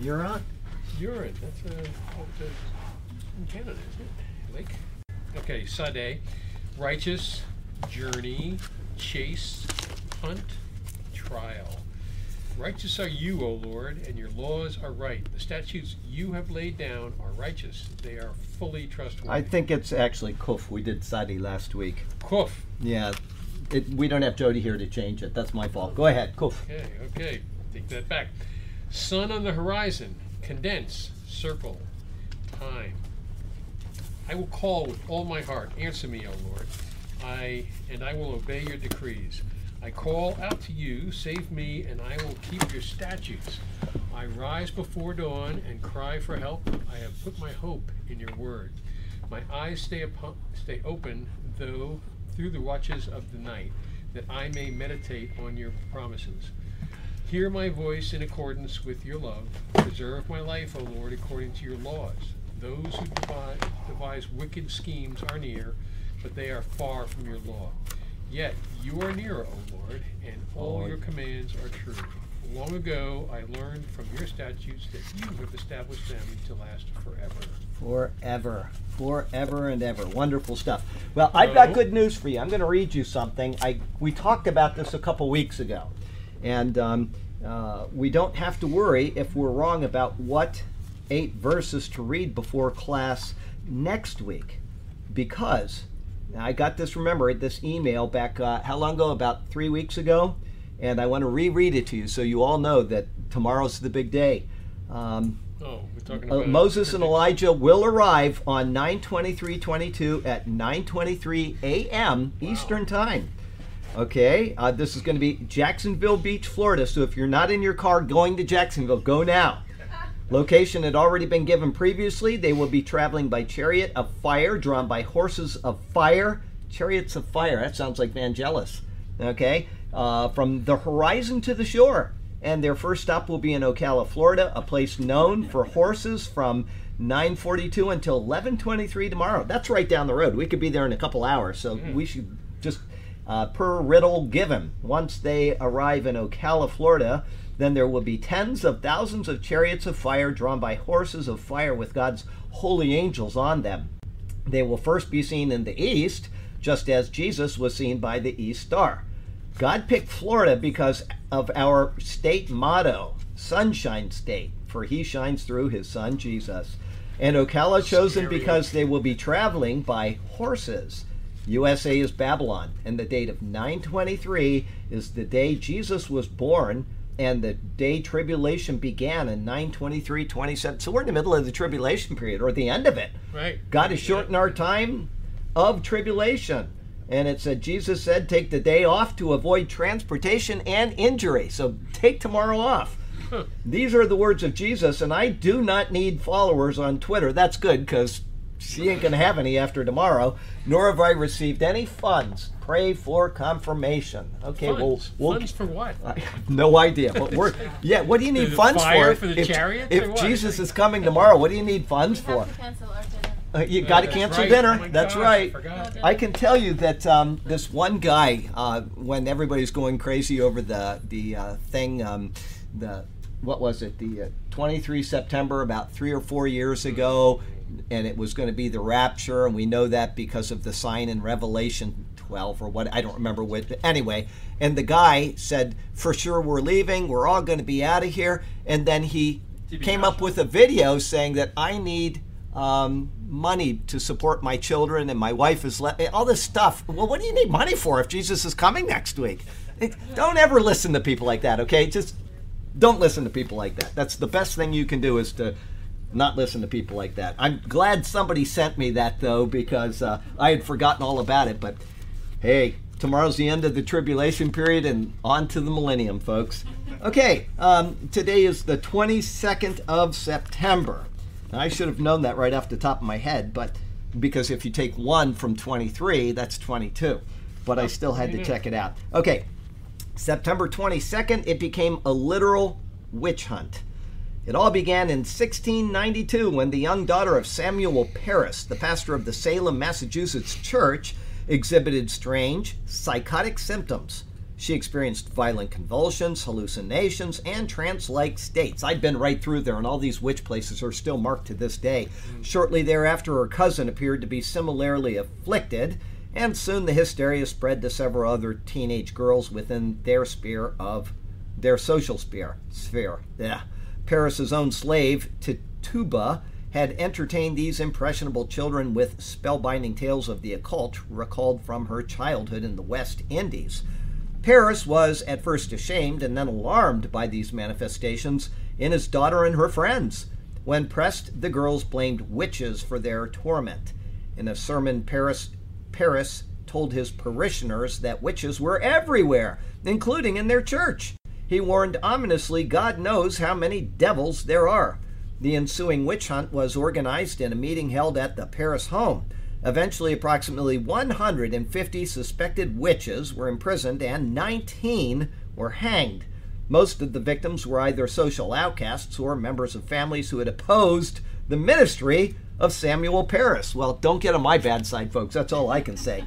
You're. Urine. That's a, that's in Canada, isn't it? Lake. Okay, Sade. Righteous, journey, chase, hunt, trial. Righteous are you, O Lord, and your laws are right. The statutes you have laid down are righteous. They are fully trustworthy. I think it's actually Kuf. We did Sadi last week. Kuf. Yeah. It, we don't have Jody here to change it. That's my fault. Go ahead. Kuf. Okay, okay. Take that back. Sun on the horizon. Condense. Circle. Time. I will call with all my heart. Answer me, O Lord. I and I will obey your decrees. I call out to you, save me, and I will keep your statutes. I rise before dawn and cry for help. I have put my hope in your word. My eyes stay upon, stay open, though through the watches of the night, that I may meditate on your promises. Hear my voice in accordance with your love. Preserve my life, O Lord, according to your laws. Those who devise, devise wicked schemes are near, but they are far from your law. Yet you are near, O Lord, and all your commands are true. Long ago I learned from your statutes that you have established them to last forever. Forever. Forever and ever. Wonderful stuff. Well, I've got good news for you. I'm going to read you something. I We talked about this a couple weeks ago. And um, uh, we don't have to worry if we're wrong about what eight verses to read before class next week. Because I got this, remember, this email back, uh, how long ago? About three weeks ago. And I want to reread it to you so you all know that tomorrow's the big day. Um, Oh, we're talking uh, Moses and Elijah will arrive on 9:23:22 at 9:23 a.m. Eastern Time. Okay, uh, this is going to be Jacksonville Beach, Florida. So if you're not in your car going to Jacksonville, go now. Location had already been given previously. They will be traveling by chariot of fire, drawn by horses of fire. Chariots of fire. That sounds like Vangelis. Okay, uh, from the horizon to the shore. And their first stop will be in Ocala, Florida, a place known for horses from 9:42 until 11:23 tomorrow. That's right down the road. We could be there in a couple hours, so we should just uh, per riddle given. Once they arrive in Ocala, Florida, then there will be tens of thousands of chariots of fire drawn by horses of fire with God's holy angels on them. They will first be seen in the east, just as Jesus was seen by the east star. God picked Florida because of our state motto, Sunshine State, for he shines through his son Jesus. And Ocala chosen because they will be traveling by horses. USA is Babylon, and the date of 923 is the day Jesus was born, and the day tribulation began in 923 27. So we're in the middle of the tribulation period, or the end of it. right. God has shortened our time of tribulation. And it said, Jesus said, take the day off to avoid transportation and injury. So take tomorrow off. These are the words of Jesus, and I do not need followers on Twitter. That's good because she ain't going to have any after tomorrow. Nor have I received any funds. Pray for confirmation. Okay, Funds. well, we'll funds for what? I have no idea, but we're yeah. What do you need The funds fire for? for the if, chariots if or what? Jesus is coming tomorrow, what do you need funds We for? have to cancel our dinner. Uh, you got to cancel right. dinner. Oh That's gosh, right. forgot. I can tell you that um, this one guy, uh, when everybody's going crazy over the the uh, thing, um, the what was it, the uh, 23 September, about three or four years ago, and it was going to be the rapture, and we know that because of the sign in Revelation 12 or what I don't remember what. Anyway, and the guy said, "For sure, we're leaving. We're all going to be out of here," and then he came up with a video saying that I need um, money to support my children and my wife is let all this stuff. Well, what do you need money for if Jesus is coming next week? It- don't ever listen to people like that. Okay, just don't listen to people like that. That's the best thing you can do is to not listen to people like that. I'm glad somebody sent me that though because uh, I had forgotten all about it. But hey, tomorrow's the end of the tribulation period and on to the millennium, folks. Okay, um, today is the 22nd of September. Now, I should have known that right off the top of my head, but because if you take one from 23, that's 22. But I still had to check it out. Okay, September 22nd, it became a literal witch hunt. It all began in 1692 when the young daughter of Samuel Parris, the pastor of the Salem, Massachusetts church, exhibited strange, psychotic symptoms. She experienced violent convulsions, hallucinations, and trance like states. I'd been right through there, and all these witch places are still marked to this day. Mm. Shortly thereafter, her cousin appeared to be similarly afflicted, and soon the hysteria spread to several other teenage girls within their sphere of their social sphere. Sphere. Yeah. Parris's own slave, Tituba, had entertained these impressionable children with spellbinding tales of the occult recalled from her childhood in the West Indies. Parris was at first ashamed and then alarmed by these manifestations in his daughter and her friends. When pressed, the girls blamed witches for their torment. In a sermon, Parris, Parris told his parishioners that witches were everywhere, including in their church. He warned ominously, God knows how many devils there are. The ensuing witch hunt was organized in a meeting held at the Parris home. Eventually, approximately 150 suspected witches were imprisoned and 19 were hanged. Most of the victims were either social outcasts or members of families who had opposed the ministry of Samuel Parris. Well, don't get on my bad side, folks. That's all I can say.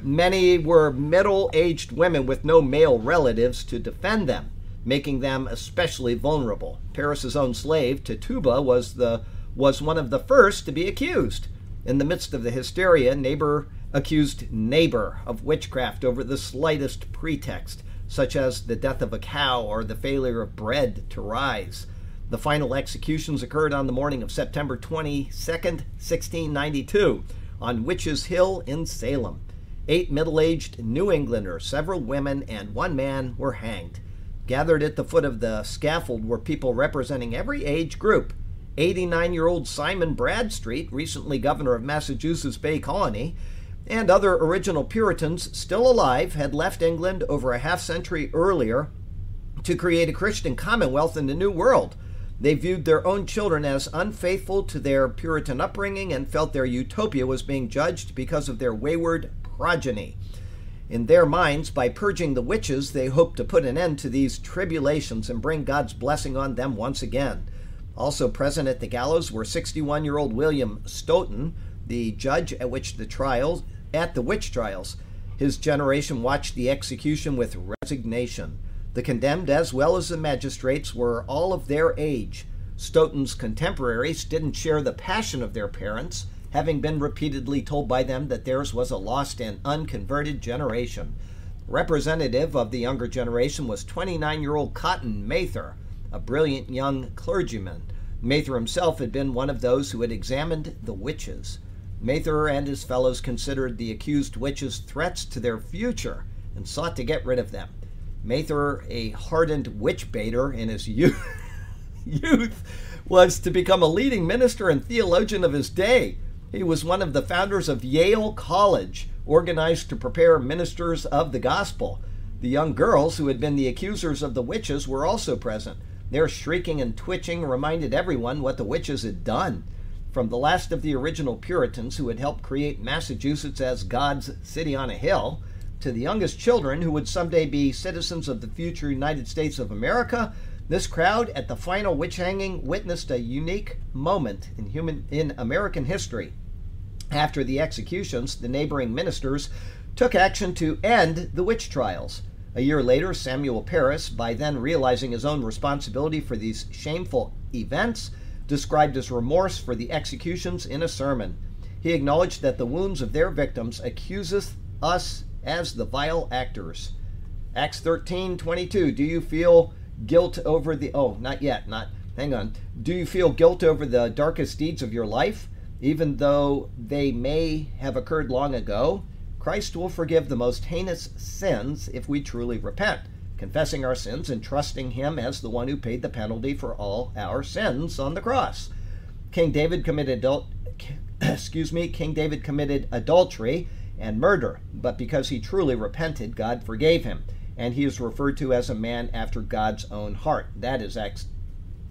Many were middle aged women with no male relatives to defend them, making them especially vulnerable. Parris's own slave, Tituba, was, the, was one of the first to be accused. In the midst of the hysteria, neighbor accused neighbor of witchcraft over the slightest pretext, such as the death of a cow or the failure of bread to rise. The final executions occurred on the morning of September 22, 1692, on Witches Hill in Salem. Eight middle aged New Englanders, several women, and one man were hanged. Gathered at the foot of the scaffold were people representing every age group 89 year old Simon Bradstreet, recently governor of Massachusetts Bay Colony, and other original Puritans still alive had left England over a half century earlier to create a Christian commonwealth in the New World. They viewed their own children as unfaithful to their Puritan upbringing and felt their utopia was being judged because of their wayward progeny. In their minds, by purging the witches, they hoped to put an end to these tribulations and bring God's blessing on them once again. Also present at the gallows were 61 year old William Stoughton, the judge at which the trials at the witch trials. His generation watched the execution with resignation. The condemned, as well as the magistrates, were all of their age. Stoughton's contemporaries didn't share the passion of their parents, having been repeatedly told by them that theirs was a lost and unconverted generation. Representative of the younger generation was 29 year old Cotton Mather, a brilliant young clergyman. Mather himself had been one of those who had examined the witches. Mather and his fellows considered the accused witches threats to their future and sought to get rid of them. Mather, a hardened witch baiter in his youth, youth, was to become a leading minister and theologian of his day. He was one of the founders of Yale College, organized to prepare ministers of the gospel. The young girls who had been the accusers of the witches were also present. Their shrieking and twitching reminded everyone what the witches had done. From the last of the original Puritans who had helped create Massachusetts as God's city on a hill, to the youngest children who would someday be citizens of the future United States of America, this crowd at the final witch hanging witnessed a unique moment in human in American history. After the executions, the neighboring ministers took action to end the witch trials. A year later, Samuel Parris, by then realizing his own responsibility for these shameful events, described his remorse for the executions in a sermon. He acknowledged that the wounds of their victims accuseth us as the vile actors. Acts 13 22. Do you feel guilt over the. Oh, not yet, not. Hang on. Do you feel guilt over the darkest deeds of your life, even though they may have occurred long ago? Christ will forgive the most heinous sins if we truly repent, confessing our sins and trusting Him as the one who paid the penalty for all our sins on the cross. King David committed adult, excuse me, King David committed adultery and murder, but because he truly repented, God forgave him, and he is referred to as a man after God's own heart. That is Acts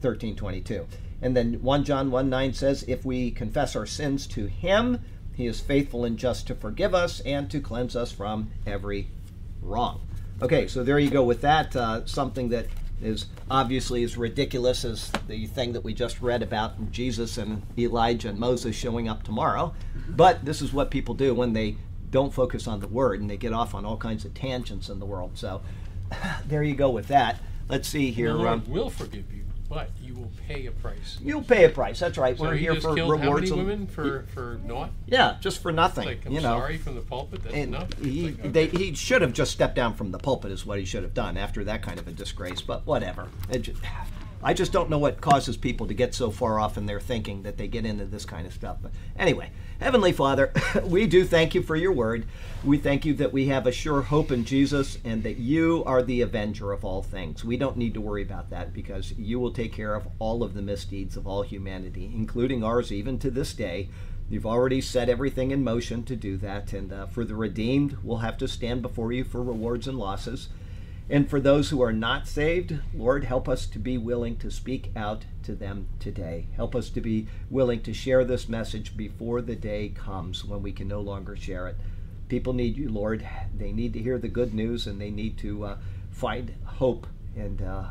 13:22. And then 1 John 1 9 says, If we confess our sins to him, he is faithful and just to forgive us and to cleanse us from every wrong. Okay, so there you go with that. Uh, something that is obviously as ridiculous as the thing that we just read about Jesus and Elijah and Moses showing up tomorrow. But this is what people do when they don't focus on the word and they get off on all kinds of tangents in the world. So there you go with that. Let's see The here. Lord Um, will forgive you, but you will pay a price. you'll pay a price. That's right. So We're he here just for killed how rewards. many and- women for for naught? Yeah, just for nothing. Like I'm you know. sorry from the pulpit. That's And enough. It's he, like, okay. they, he should have just stepped down from the pulpit, is what he should have done after that kind of a disgrace. But whatever. It ju- I just don't know what causes people to get so far off in their thinking that they get into this kind of stuff. But anyway, Heavenly Father, we do thank you for your word. We thank you that we have a sure hope in Jesus and that you are the avenger of all things. We don't need to worry about that because you will take care of all of the misdeeds of all humanity, including ours even to this day. You've already set everything in motion to do that. And uh, for the redeemed, we'll have to stand before you for rewards and losses. And for those who are not saved, Lord, help us to be willing to speak out to them today. Help us to be willing to share this message before the day comes when we can no longer share it. People need you, Lord. They need to hear the good news and they need to uh, find hope and uh,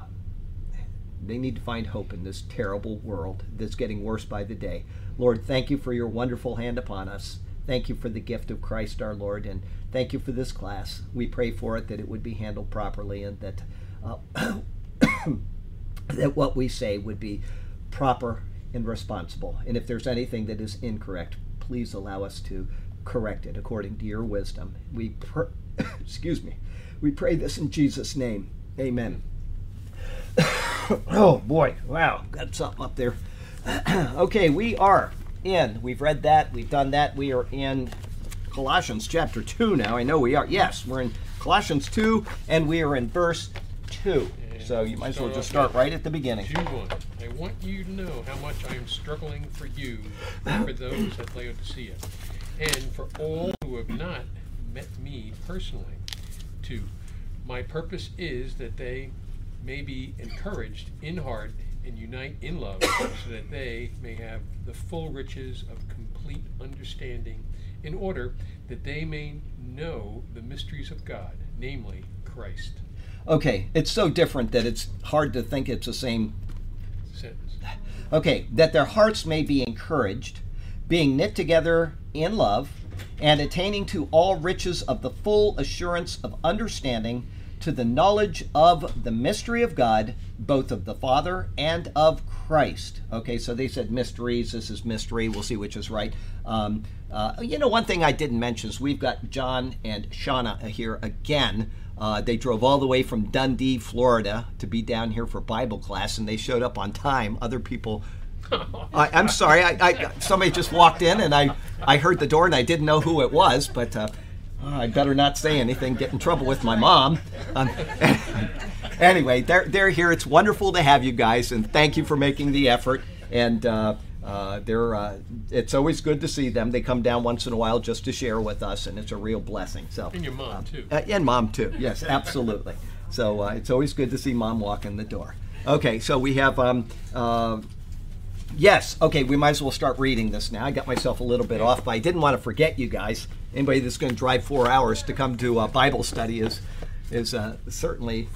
they need to find hope in this terrible world that's getting worse by the day. Lord, thank you for your wonderful hand upon us. Thank you for the gift of Christ our Lord, and thank you for this class. We pray for it that it would be handled properly and that uh, that what we say would be proper and responsible. And if there's anything that is incorrect, please allow us to correct it according to your wisdom. We pr- excuse me. We pray this in Jesus' name. Amen. oh boy, wow, got something up there. okay, we are in. We've read that. We've done that. We are in Colossians chapter 2 now. I know we are. Yes, we're in Colossians 2, and we are in verse 2. So you might as well just start right at the beginning. Two one. I want you to know how much I am struggling for you, for those at Laodicea, and for all who have not met me personally. Two. My purpose is that they may be encouraged in heart and unite in love, so that they may have the full riches of complete understanding, in order that they may know the mysteries of God, namely Christ. Okay, it's so different that it's hard to think it's the same Sentence. Okay, that their hearts may be encouraged, being knit together in love, and attaining to all riches of the full assurance of understanding, to the knowledge of the mystery of God, both of the Father and of Christ. Okay, so they said mysteries. This is mystery. We'll see which is right. Um, uh, you know, one thing I didn't mention is we've got John and Shauna here again. Uh, they drove all the way from Dundee, Florida, to be down here for Bible class, and they showed up on time. Other people I, I'm sorry. I, I somebody just walked in and I I heard the door and I didn't know who it was, but uh, I better not say anything. Get in trouble with my mom. Um, anyway, they're they're here. It's wonderful to have you guys, and thank you for making the effort. And uh, uh, they're uh, it's always good to see them. They come down once in a while just to share with us, and it's a real blessing. So And your mom, too. uh, and mom too. Yes, absolutely. So uh, it's always good to see mom walk in the door. Okay, so we have um, uh, yes. Okay, we might as well start reading this now. I got myself a little bit off, but I didn't want to forget you guys. Anybody that's going to drive four hours to come to uh, Bible study is is uh, certainly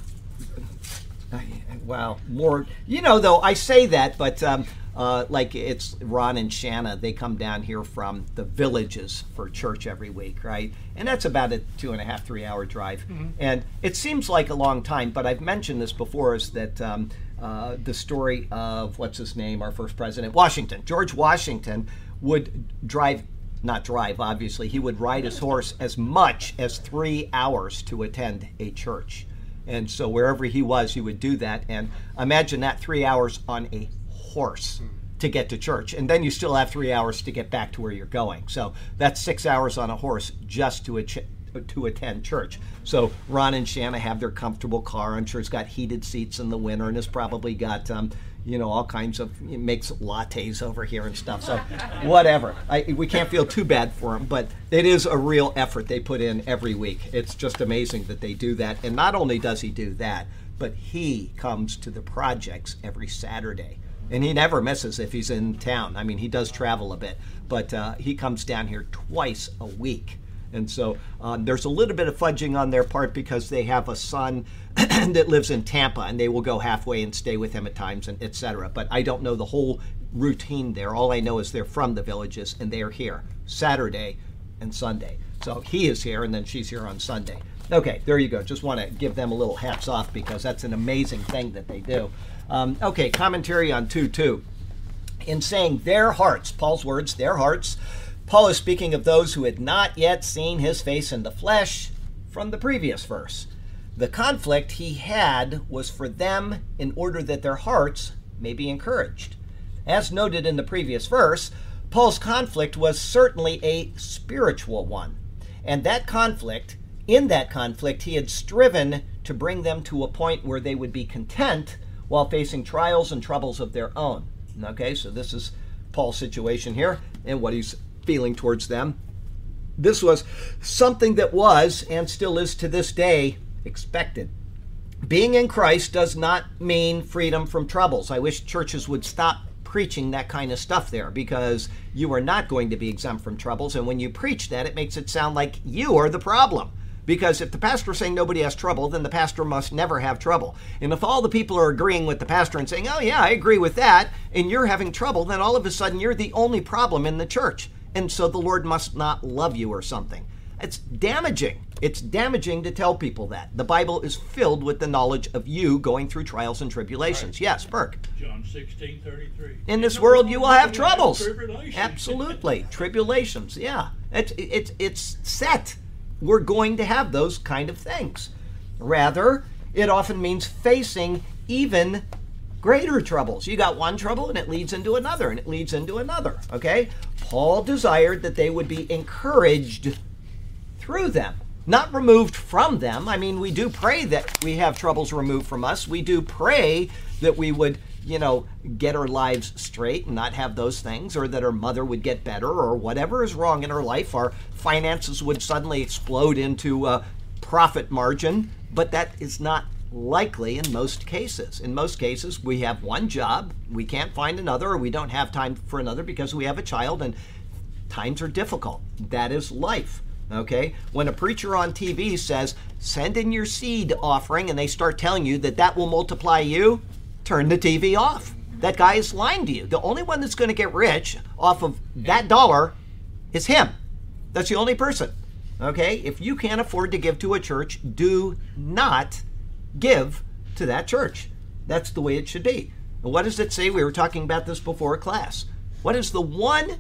wow more. You know, though I say that, but. Um, uh, like it's Ron and Shanna, they come down here from the villages for church every week, right? And that's about a two and a half, three hour drive. And it seems like a long time, but I've mentioned this before is that um, uh, the story of what's his name, our first president, Washington, George Washington, would drive, not drive, obviously, he would ride his horse as much as three hours to attend a church. And so wherever he was, he would do that. And imagine that three hours on a horse to get to church. And then you still have three hours to get back to where you're going. So that's six hours on a horse just to, ach- to attend church. So Ron and Shanna have their comfortable car. I'm sure it's got heated seats in the winter and it's probably got, um, you know, all kinds of, makes lattes over here and stuff. So whatever. I, we can't feel too bad for them, but it is a real effort they put in every week. It's just amazing that they do that. And not only does he do that, but he comes to the projects every Saturday and he never misses if he's in town. I mean, he does travel a bit, but uh, he comes down here twice a week. And so um, there's a little bit of fudging on their part because they have a son that lives in Tampa, and they will go halfway and stay with him at times, and etc. But I don't know the whole routine there. All I know is they're from the villages, and they are here Saturday and Sunday. So he is here, and then she's here on Sunday. Okay, there you go. Just want to give them a little hats off because that's an amazing thing that they do. Um, okay, commentary on 2 2. In saying their hearts, Paul's words, their hearts, Paul is speaking of those who had not yet seen his face in the flesh from the previous verse. The conflict he had was for them in order that their hearts may be encouraged. As noted in the previous verse, Paul's conflict was certainly a spiritual one. And that conflict, in that conflict, he had striven to bring them to a point where they would be content while facing trials and troubles of their own. Okay, so this is Paul's situation here and what he's feeling towards them. This was something that was and still is to this day expected. Being in Christ does not mean freedom from troubles. I wish churches would stop preaching that kind of stuff there because you are not going to be exempt from troubles. And when you preach that, it makes it sound like you are the problem. Because if the pastor is saying nobody has trouble, then the pastor must never have trouble. And if all the people are agreeing with the pastor and saying, oh, yeah, I agree with that, and you're having trouble, then all of a sudden you're the only problem in the church. And so the Lord must not love you or something. It's damaging. It's damaging to tell people that. The Bible is filled with the knowledge of you going through trials and tribulations. Right. Yes, Burke. John 16, 33. In this world you will have troubles. Absolutely. tribulations, yeah. It's, it's, it's set. We're going to have those kind of things. Rather, it often means facing even greater troubles. You got one trouble and it leads into another and it leads into another. Okay? Paul desired that they would be encouraged through them, not removed from them. I mean, we do pray that we have troubles removed from us. We do pray that we would, you know, get our lives straight and not have those things, or that our mother would get better, or whatever is wrong in our life. Our finances would suddenly explode into a profit margin, but that is not likely in most cases. In most cases, we have one job, we can't find another, or we don't have time for another because we have a child and times are difficult. That is life. Okay? When a preacher on TV says, send in your seed offering, and they start telling you that that will multiply you, turn the TV off. That guy is lying to you. The only one that's going to get rich off of that dollar is him. That's the only person. Okay? If you can't afford to give to a church, do not give to that church. That's the way it should be. And what does it say? We were talking about this before class. What is the one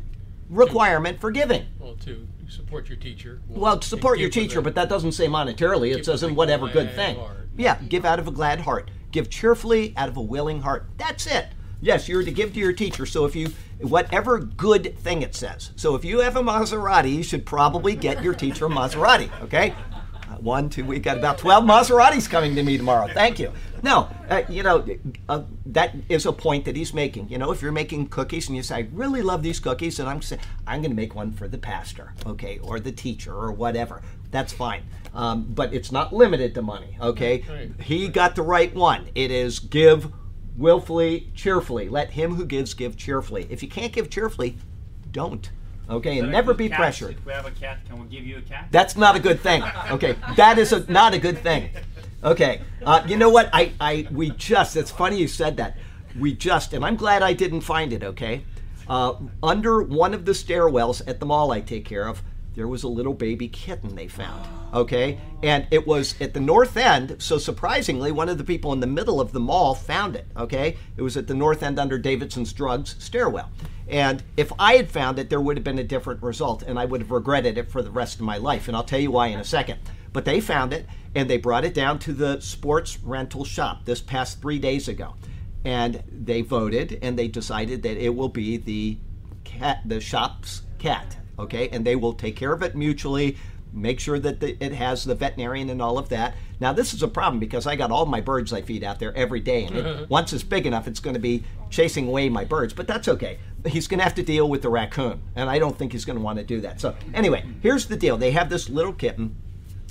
requirement for giving? Well, to support your teacher. Well, to support your teacher, but that doesn't say monetarily. It says in whatever good thing. Heart. Yeah, give out of a glad heart. Give cheerfully out of a willing heart. That's it. Yes, you're to give to your teacher. So if you, whatever good thing it says. So if you have a Maserati, you should probably get your teacher a Maserati. Okay, one, two, we got about 12 Maseratis coming to me tomorrow. Thank you. No, uh, you know, uh, that is a point that he's making. You know, if you're making cookies and you say, I really love these cookies, and I'm saying, I'm going to make one for the pastor, okay, or the teacher, or whatever. That's fine. Um, but it's not limited to money, okay? Right. He got the right one. It is give willfully, cheerfully. Let him who gives give cheerfully. If you can't give cheerfully, don't. Okay, and never be cats? pressured. If we have a cat, can we give you a cat? That's not a good thing. Okay, that is a, not a good thing. Okay, uh, you know what? I, I, we just. It's funny you said that. We just, and I'm glad I didn't find it. Okay, uh, under one of the stairwells at the mall I take care of, there was a little baby kitten they found. Okay, and it was at the north end. So surprisingly, one of the people in the middle of the mall found it. Okay, it was at the north end under Davidson's Drugs stairwell. And if I had found it, there would have been a different result, and I would have regretted it for the rest of my life. And I'll tell you why in a second. But they found it, and they brought it down to the sports rental shop this past three days ago. And they voted, and they decided that it will be the cat, the shop's cat. Okay, and they will take care of it mutually make sure that the, it has the veterinarian and all of that. Now, this is a problem because I got all my birds I feed out there every day, and it, once it's big enough, it's going to be chasing away my birds. But that's okay. He's going to have to deal with the raccoon, and I don't think he's going to want to do that. So, anyway, here's the deal: they have this little kitten,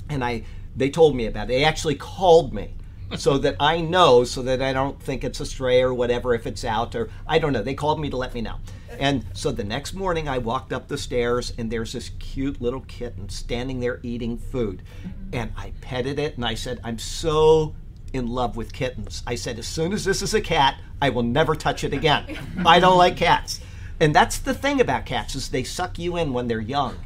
and I they told me about it. They actually called me so that I know, so that I don't think it's a stray or whatever if it's out or I don't know. They called me to let me know. And so the next morning, I walked up the stairs, and there's this cute little kitten standing there eating food. And I petted it, and I said, I'm so in love with kittens. I said, as soon as this is a cat, I will never touch it again. I don't like cats. And that's the thing about cats is they suck you in when they're young,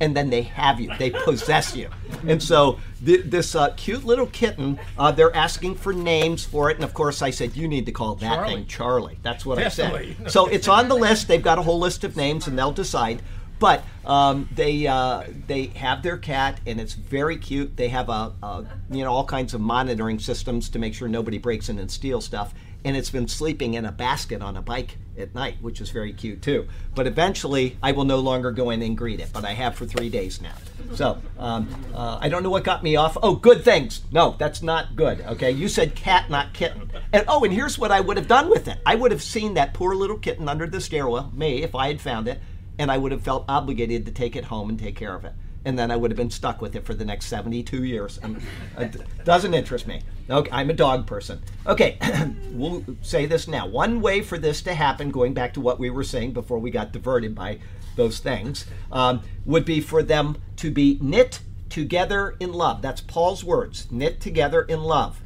and then they have you. They possess you. And so th- this uh, cute little kitten, uh, they're asking for names for it, and of course I said you need to call that Charlie. thing Charlie. That's what I said. So it's on the list. They've got a whole list of names, and they'll decide. But um, they uh, they have their cat, and it's very cute. They have a, a you know all kinds of monitoring systems to make sure nobody breaks in and steals stuff. And it's been sleeping in a basket on a bike at night, which is very cute too. But eventually, I will no longer go in and greet it. But I have for three days now. So um, uh, I don't know what got me off. Oh, good things. No, that's not good. Okay, you said cat, not kitten. And oh, and here's what I would have done with it. I would have seen that poor little kitten under the stairwell, me, if I had found it, and I would have felt obligated to take it home and take care of it. And then I would have been stuck with it for the next 72 years. Um, it doesn't interest me. Okay, I'm a dog person. Okay, we'll say this now. One way for this to happen, going back to what we were saying before we got diverted by those things, um, would be for them to be knit together in love. That's Paul's words knit together in love.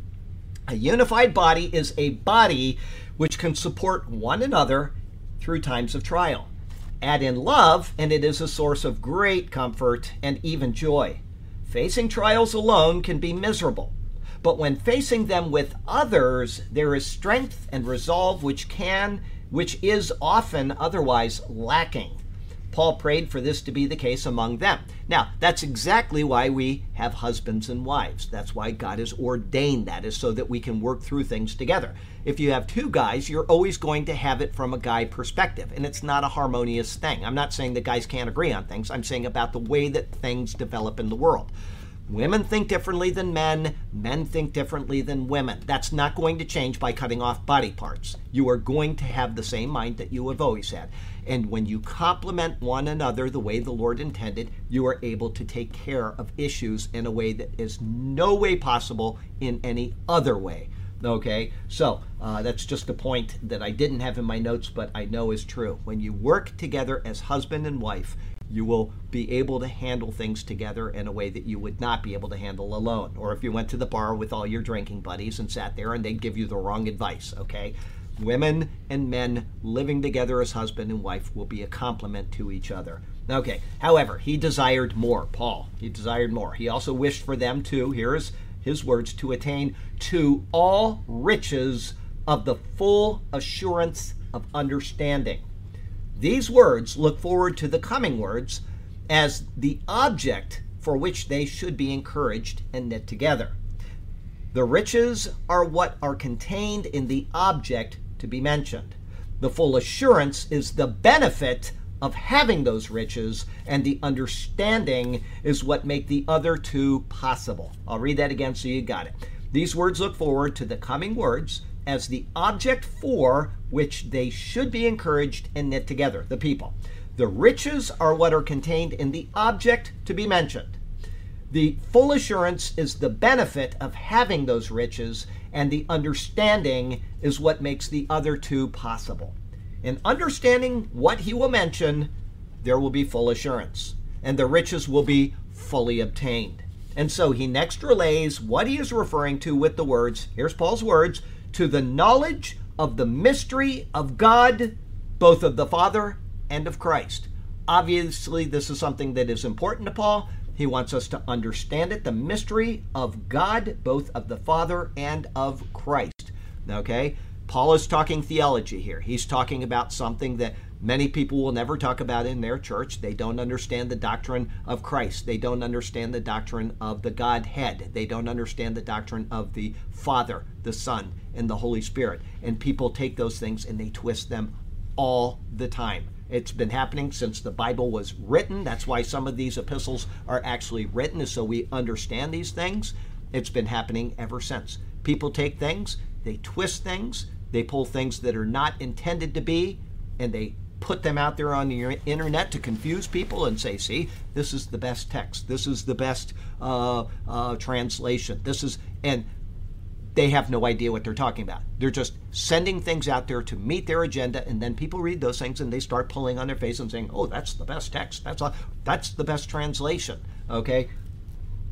A unified body is a body which can support one another through times of trial. Add in love, and it is a source of great comfort and even joy. Facing trials alone can be miserable, but when facing them with others, there is strength and resolve which can, which is often otherwise lacking. Paul prayed for this to be the case among them. Now, that's exactly why we have husbands and wives. That's why God has ordained that, is so that we can work through things together. If you have two guys, you're always going to have it from a guy perspective, and it's not a harmonious thing. I'm not saying that guys can't agree on things, I'm saying about the way that things develop in the world. Women think differently than men. Men think differently than women. That's not going to change by cutting off body parts. You are going to have the same mind that you have always had. And when you complement one another the way the Lord intended, you are able to take care of issues in a way that is no way possible in any other way. Okay, so uh, that's just a point that I didn't have in my notes, but I know is true. When you work together as husband and wife, you will be able to handle things together in a way that you would not be able to handle alone. Or if you went to the bar with all your drinking buddies and sat there and they'd give you the wrong advice, okay? Women and men living together as husband and wife will be a complement to each other. Okay, however, he desired more, Paul. He desired more. He also wished for them to, here's his words, to attain to all riches of the full assurance of understanding. These words look forward to the coming words as the object for which they should be encouraged and knit together. The riches are what are contained in the object to be mentioned. The full assurance is the benefit of having those riches, and the understanding is what make the other two possible. I'll read that again so you got it. These words look forward to the coming words as the object for which they should be encouraged and knit together, the people. The riches are what are contained in the object to be mentioned. The full assurance is the benefit of having those riches, and the understanding is what makes the other two possible. In understanding what he will mention, there will be full assurance, and the riches will be fully obtained. And so he next relays what he is referring to with the words here's Paul's words to the knowledge of the mystery of God, both of the Father and of Christ. Obviously, this is something that is important to Paul. He wants us to understand it the mystery of God, both of the Father and of Christ. Okay? Paul is talking theology here. He's talking about something that many people will never talk about in their church. They don't understand the doctrine of Christ. They don't understand the doctrine of the Godhead. They don't understand the doctrine of the Father, the Son, and the Holy Spirit. And people take those things and they twist them all the time. It's been happening since the Bible was written. That's why some of these epistles are actually written, is so we understand these things. It's been happening ever since. People take things, they twist things, they pull things that are not intended to be, and they put them out there on the internet to confuse people and say, see, this is the best text. This is the best uh, uh, translation. This is, and they have no idea what they're talking about. They're just sending things out there to meet their agenda, and then people read those things and they start pulling on their face and saying, "Oh, that's the best text. That's a, that's the best translation." Okay,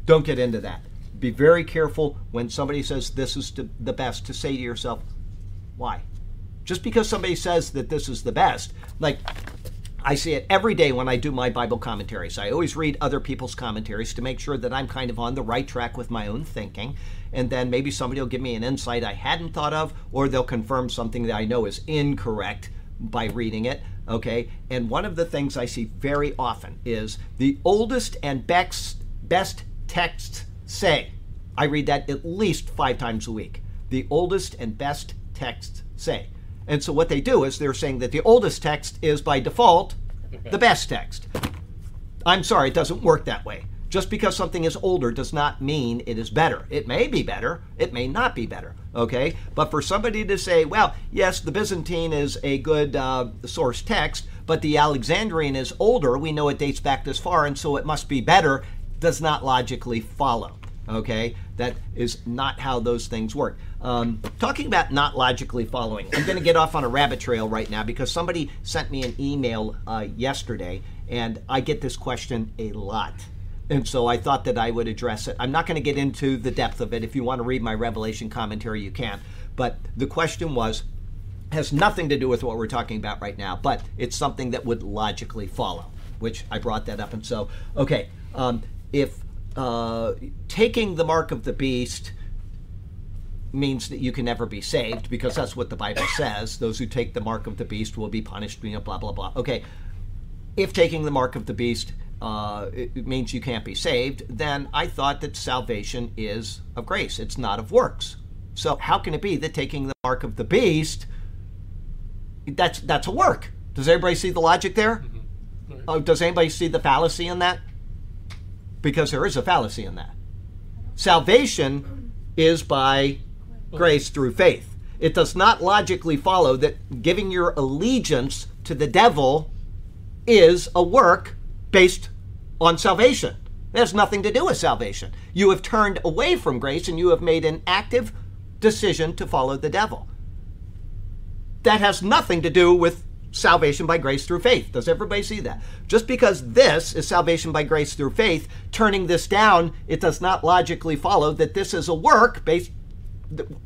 don't get into that. Be very careful when somebody says this is the best to say to yourself, "Why?" Just because somebody says that this is the best, like I see it every day when I do my Bible commentaries. I always read other people's commentaries to make sure that I'm kind of on the right track with my own thinking. And then maybe somebody will give me an insight I hadn't thought of, or they'll confirm something that I know is incorrect by reading it. Okay. And one of the things I see very often is the oldest and best, best texts say. I read that at least five times a week. The oldest and best texts say. And so what they do is they're saying that the oldest text is by default the best text. I'm sorry, it doesn't work that way. Just because something is older does not mean it is better. It may be better, it may not be better, okay? But for somebody to say, well, yes, the Byzantine is a good uh, source text, but the Alexandrian is older, we know it dates back this far, and so it must be better, does not logically follow, okay? That is not how those things work. Um, talking about not logically following, I'm going to get off on a rabbit trail right now because somebody sent me an email uh, yesterday, and I get this question a lot. And so I thought that I would address it. I'm not going to get into the depth of it. If you want to read my Revelation commentary, you can. But the question was has nothing to do with what we're talking about right now, but it's something that would logically follow, which I brought that up. And so, okay, um, if uh, taking the mark of the beast means that you can never be saved because that's what the Bible says. Those who take the mark of the beast will be punished, you know, blah, blah, blah. Okay, if taking the mark of the beast uh, it means you can't be saved, then I thought that salvation is of grace. It's not of works. So how can it be that taking the mark of the beast that's that's a work? Does everybody see the logic there? Mm-hmm. Right. Oh, does anybody see the fallacy in that? Because there is a fallacy in that. Salvation is by grace through faith. It does not logically follow that giving your allegiance to the devil is a work based on salvation. It has nothing to do with salvation. You have turned away from grace and you have made an active decision to follow the devil. That has nothing to do with salvation by grace through faith. Does everybody see that? Just because this is salvation by grace through faith, turning this down, it does not logically follow that this is a work based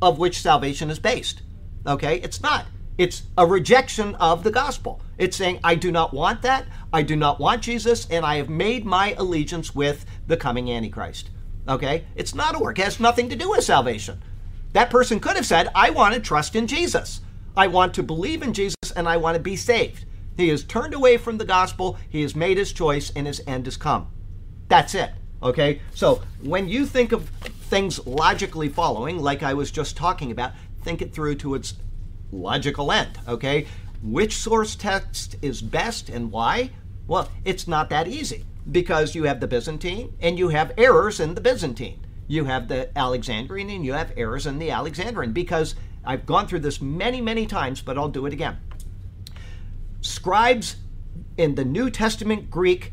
of which salvation is based. Okay? It's not. It's a rejection of the gospel. It's saying, I do not want that. I do not want Jesus, and I have made my allegiance with the coming Antichrist. Okay? It's not a work. It has nothing to do with salvation. That person could have said, I want to trust in Jesus. I want to believe in Jesus, and I want to be saved. He has turned away from the gospel. He has made his choice, and his end has come. That's it. Okay? So when you think of things logically following, like I was just talking about, think it through to its logical end. Okay? Which source text is best and why? Well, it's not that easy because you have the Byzantine and you have errors in the Byzantine. You have the Alexandrian and you have errors in the Alexandrian because I've gone through this many, many times, but I'll do it again. Scribes in the New Testament Greek,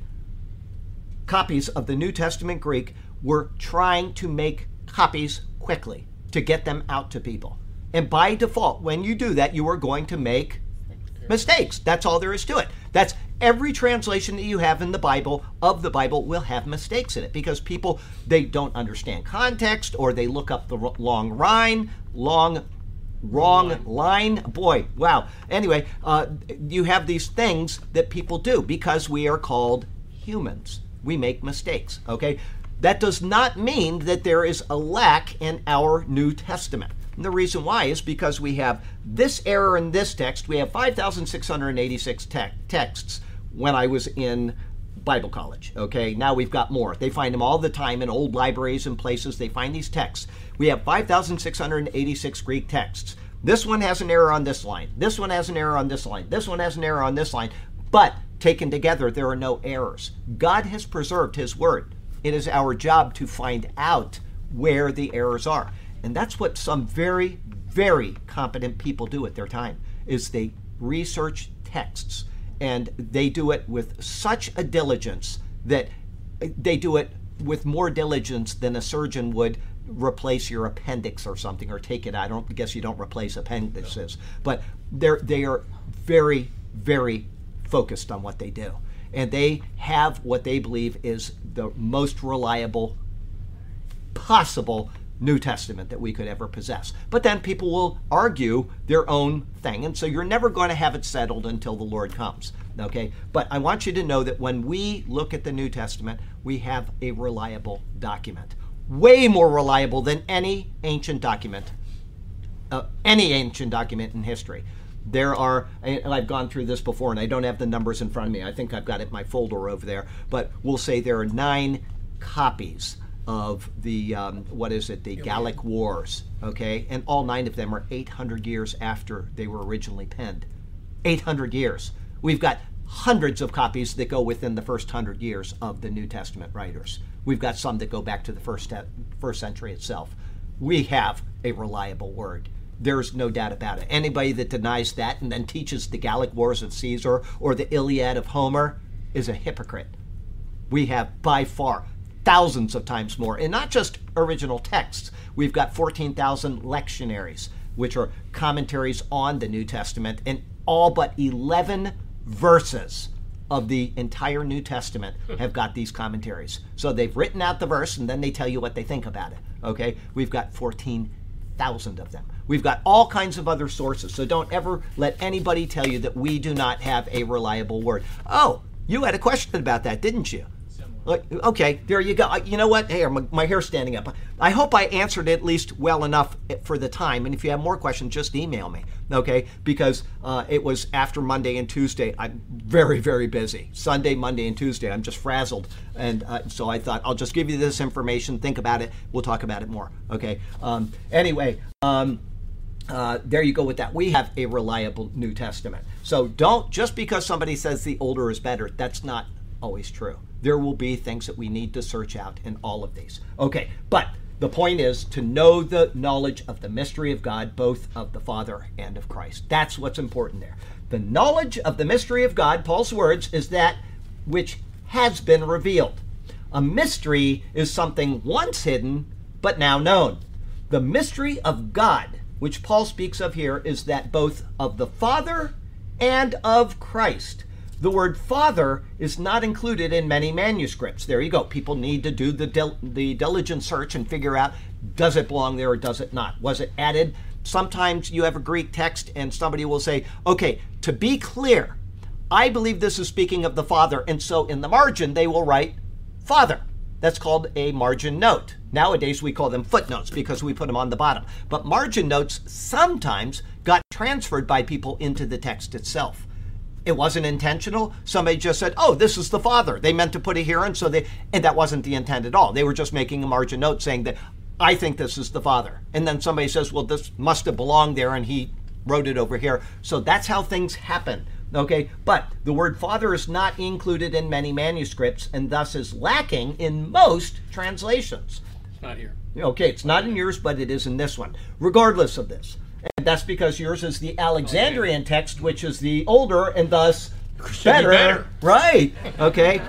copies of the New Testament Greek, were trying to make copies quickly to get them out to people. And by default, when you do that, you are going to make mistakes. That's all there is to it. That's every translation that you have in the Bible of the Bible will have mistakes in it because people they don't understand context or they look up the long rhyme, long wrong line. Boy, wow. Anyway, uh, you have these things that people do because we are called humans. We make mistakes. Okay, that does not mean that there is a lack in our New Testament. And the reason why is because we have this error in this text. We have 5,686 te- texts when I was in Bible college. Okay, now we've got more. They find them all the time in old libraries and places. They find these texts. We have 5,686 Greek texts. This one has an error on this line. This one has an error on this line. This one has an error on this line. But taken together, there are no errors. God has preserved His Word. It is our job to find out where the errors are. And that's what some very, very competent people do at their time is they research texts and they do it with such a diligence that they do it with more diligence than a surgeon would replace your appendix or something or take it I don't guess you don't replace appendixes but they're they are very very focused on what they do and they have what they believe is the most reliable possible New Testament that we could ever possess. But then people will argue their own thing, and so you're never going to have it settled until the Lord comes. Okay? But I want you to know that when we look at the New Testament, we have a reliable document. Way more reliable than any ancient document, uh, any ancient document in history. There are, and I've gone through this before, and I don't have the numbers in front of me. I think I've got it in my folder over there. But we'll say there are nine copies of the um, what is it the Gallic Wars, okay, and all nine of them are 800 years after they were originally penned. 800 years. We've got hundreds of copies that go within the first hundred years of the New Testament writers. We've got some that go back to the first first century itself. We have a reliable word. There's no doubt about it. Anybody that denies that and then teaches the Gallic Wars of Caesar or the Iliad of Homer is a hypocrite. We have by far thousands of times more, and not just original texts. We've got 14,000 lectionaries, which are commentaries on the New Testament, and all but 11 verses of the entire New Testament hmm. have got these commentaries. So they've written out the verse and then they tell you what they think about it. Okay? We've got 14,000 of them. We've got all kinds of other sources. So don't ever let anybody tell you that we do not have a reliable word. Oh, you had a question about that, didn't you? Okay, there you go. You know what? Hey, my, my hair's standing up. I hope I answered at least well enough for the time. And if you have more questions, just email me. Okay, because uh, it was after Monday and Tuesday. I'm very, very busy. Sunday, Monday, and Tuesday. I'm just frazzled, and uh, so I thought I'll just give you this information. Think about it. We'll talk about it more. Okay. Um, anyway. Um, uh, there you go with that. We have a reliable New Testament. So don't, just because somebody says the older is better, that's not always true there will be things that we need to search out in all of these. Okay, but the point is to know the knowledge of the mystery of God, both of the Father and of Christ. That's what's important there. The knowledge of the mystery of God, Paul's words, is that which has been revealed. A mystery is something once hidden, but now known. The mystery of God, which Paul speaks of here, is that both of the Father and of Christ. The word father is not included in many manuscripts. There you go. People need to do the, dil- the diligent search and figure out does it belong there or does it not? Was it added? Sometimes you have a Greek text and somebody will say, okay, to be clear, I believe this is speaking of the Father. And so in the margin, they will write Father. That's called a margin note. Nowadays, we call them footnotes because we put them on the bottom. But margin notes sometimes got transferred by people into the text itself. It wasn't intentional. Somebody just said, "Oh, this is the father." They meant to put it here, and so they and that wasn't the intent at all. They were just making a margin note saying that I think this is the father. And then somebody says, "Well, this must have belonged there, and he wrote it over here." So that's how things happen. Okay, but the word father is not included in many manuscripts, and thus is lacking in most translations. It's not here. Okay, it's not in yours, but it is in this one. Regardless of this, and that's because yours is the Alexandrian text, which is the older and thus better. be better. Right. Okay.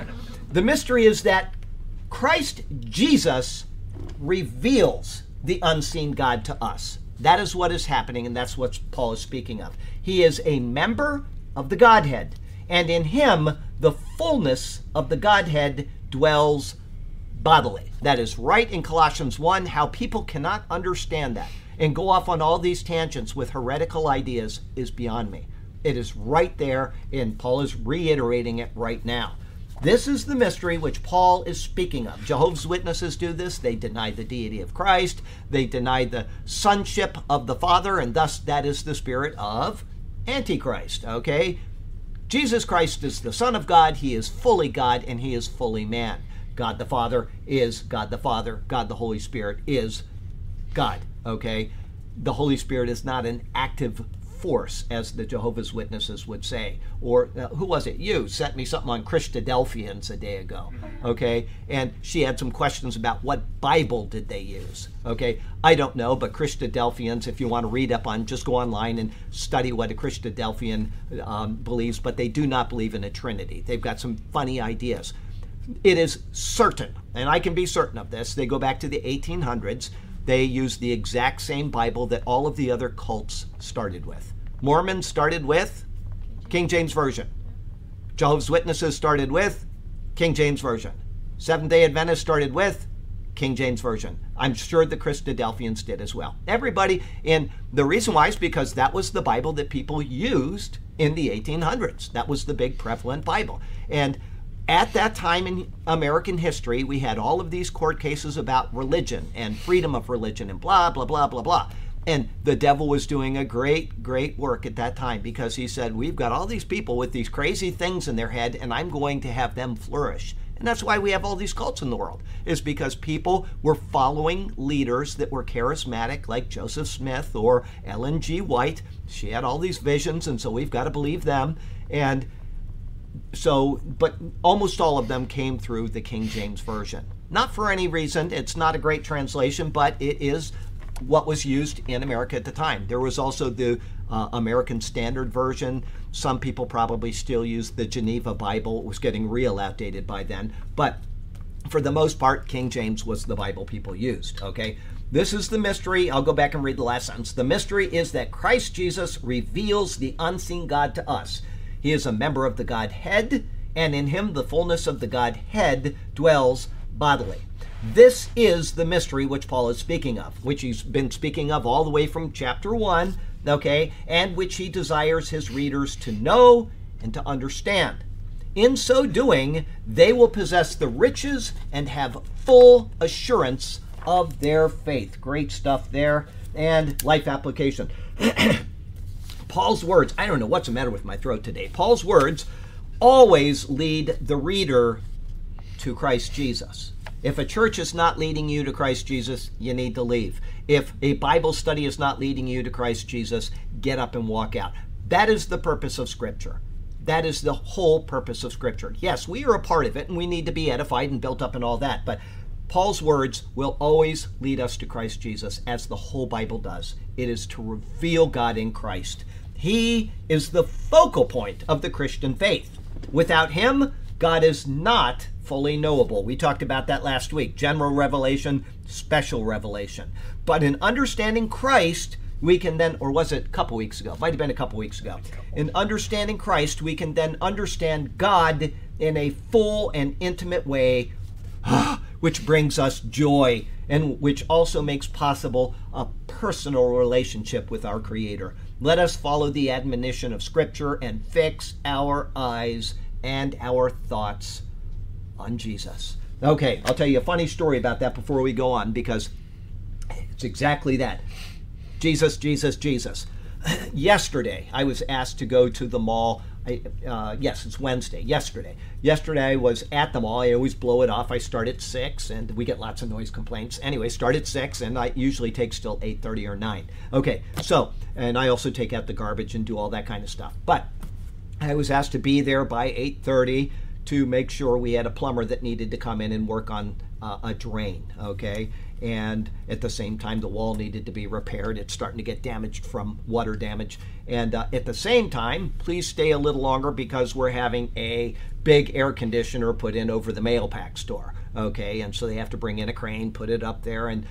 the mystery is that Christ Jesus reveals the unseen God to us. That is what is happening, and that's what Paul is speaking of. He is a member of the Godhead, and in him the fullness of the Godhead dwells bodily. That is right in Colossians 1, how people cannot understand that and go off on all these tangents with heretical ideas is beyond me. It is right there, and Paul is reiterating it right now. This is the mystery which Paul is speaking of. Jehovah's Witnesses do this. They deny the deity of Christ, they deny the sonship of the Father, and thus that is the spirit of Antichrist. Okay? Jesus Christ is the Son of God. He is fully God and he is fully man. God the Father is God the Father. God the Holy Spirit is God okay? The Holy Spirit is not an active force, as the Jehovah's Witnesses would say. Or uh, who was it? You sent me something on Christadelphians a day ago, okay? And she had some questions about what Bible did they use, okay? I don't know, but Christadelphians, if you want to read up on, just go online and study what a Christadelphian um, believes, but they do not believe in a Trinity. They've got some funny ideas. It is certain, and I can be certain of this, they go back to the 1800s they use the exact same Bible that all of the other cults started with. Mormons started with King James Version. Jehovah's Witnesses started with King James Version. Seventh day Adventists started with King James Version. I'm sure the Christadelphians did as well. Everybody, and the reason why is because that was the Bible that people used in the 1800s. That was the big prevalent Bible. And at that time in American history, we had all of these court cases about religion and freedom of religion and blah, blah, blah, blah, blah. And the devil was doing a great, great work at that time because he said, We've got all these people with these crazy things in their head, and I'm going to have them flourish. And that's why we have all these cults in the world, is because people were following leaders that were charismatic, like Joseph Smith or Ellen G. White. She had all these visions, and so we've got to believe them. And so, but almost all of them came through the King James Version. Not for any reason, it's not a great translation, but it is what was used in America at the time. There was also the uh, American Standard Version. Some people probably still use the Geneva Bible. It was getting real outdated by then. But for the most part, King James was the Bible people used. Okay? This is the mystery. I'll go back and read the last sentence. The mystery is that Christ Jesus reveals the unseen God to us. He is a member of the Godhead, and in him the fullness of the Godhead dwells bodily. This is the mystery which Paul is speaking of, which he's been speaking of all the way from chapter 1, okay, and which he desires his readers to know and to understand. In so doing, they will possess the riches and have full assurance of their faith. Great stuff there. And life application. Paul's words, I don't know what's the matter with my throat today. Paul's words always lead the reader to Christ Jesus. If a church is not leading you to Christ Jesus, you need to leave. If a Bible study is not leading you to Christ Jesus, get up and walk out. That is the purpose of Scripture. That is the whole purpose of Scripture. Yes, we are a part of it and we need to be edified and built up and all that, but Paul's words will always lead us to Christ Jesus, as the whole Bible does. It is to reveal God in Christ. He is the focal point of the Christian faith. Without Him, God is not fully knowable. We talked about that last week general revelation, special revelation. But in understanding Christ, we can then, or was it a couple weeks ago? Might have been a couple weeks ago. In understanding Christ, we can then understand God in a full and intimate way, which brings us joy and which also makes possible a personal relationship with our Creator. Let us follow the admonition of Scripture and fix our eyes and our thoughts on Jesus. Okay, I'll tell you a funny story about that before we go on because it's exactly that. Jesus, Jesus, Jesus. Yesterday, I was asked to go to the mall. Uh, yes, it's Wednesday. Yesterday. Yesterday, I was at the mall. I always blow it off. I start at 6, and we get lots of noise complaints. Anyway, start at 6, and I usually take still 8.30 or 9. Okay, so, and I also take out the garbage and do all that kind of stuff. But I was asked to be there by 8.30 to make sure we had a plumber that needed to come in and work on uh, a drain, okay? And at the same time, the wall needed to be repaired. It's starting to get damaged from water damage. And uh, at the same time, please stay a little longer because we're having a big air conditioner put in over the mail pack store, okay? And so they have to bring in a crane, put it up there, and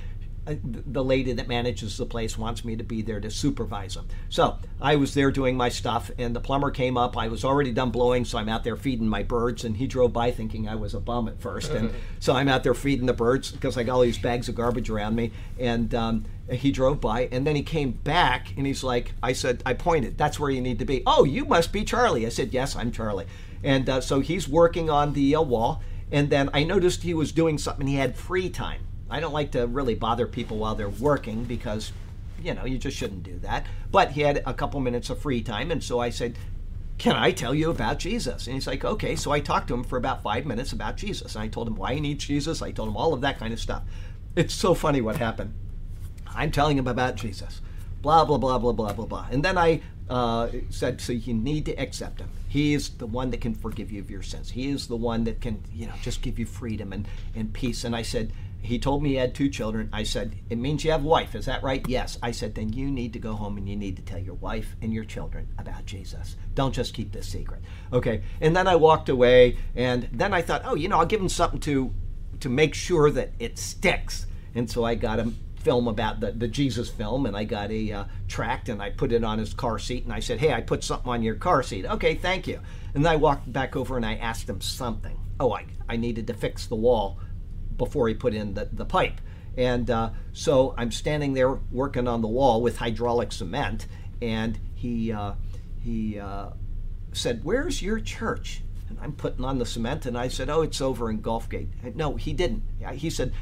the lady that manages the place wants me to be there to supervise them. So I was there doing my stuff, and the plumber came up. I was already done blowing, so I'm out there feeding my birds, and he drove by thinking I was a bum at first. And so I'm out there feeding the birds because I got all these bags of garbage around me. And um, he drove by, and then he came back, and he's like, I said, I pointed, that's where you need to be. Oh, you must be Charlie. I said, Yes, I'm Charlie. And uh, so he's working on the uh, wall. And then I noticed he was doing something, he had free time. I don't like to really bother people while they're working because, you know, you just shouldn't do that. But he had a couple minutes of free time, and so I said, Can I tell you about Jesus? And he's like, Okay. So I talked to him for about five minutes about Jesus. And I told him why he needs Jesus. I told him all of that kind of stuff. It's so funny what happened. I'm telling him about Jesus. Blah, blah, blah, blah, blah, blah, blah. And then I uh, said, So you need to accept him. He is the one that can forgive you of your sins. He is the one that can, you know, just give you freedom and, and peace. And I said, he told me he had two children. I said, It means you have a wife. Is that right? Yes. I said, Then you need to go home and you need to tell your wife and your children about Jesus. Don't just keep this secret. Okay. And then I walked away and then I thought, Oh, you know, I'll give him something to to make sure that it sticks. And so I got him film about the, the Jesus film and I got a uh, tract and I put it on his car seat and I said, Hey, I put something on your car seat. Okay, thank you. And then I walked back over and I asked him something. Oh, I, I needed to fix the wall before he put in the, the pipe. And uh, so I'm standing there working on the wall with hydraulic cement, and he uh, he uh, said, "Where's your church?" And I'm putting on the cement, and I said, "Oh, it's over in Gulfgate." And no, he didn't. He said,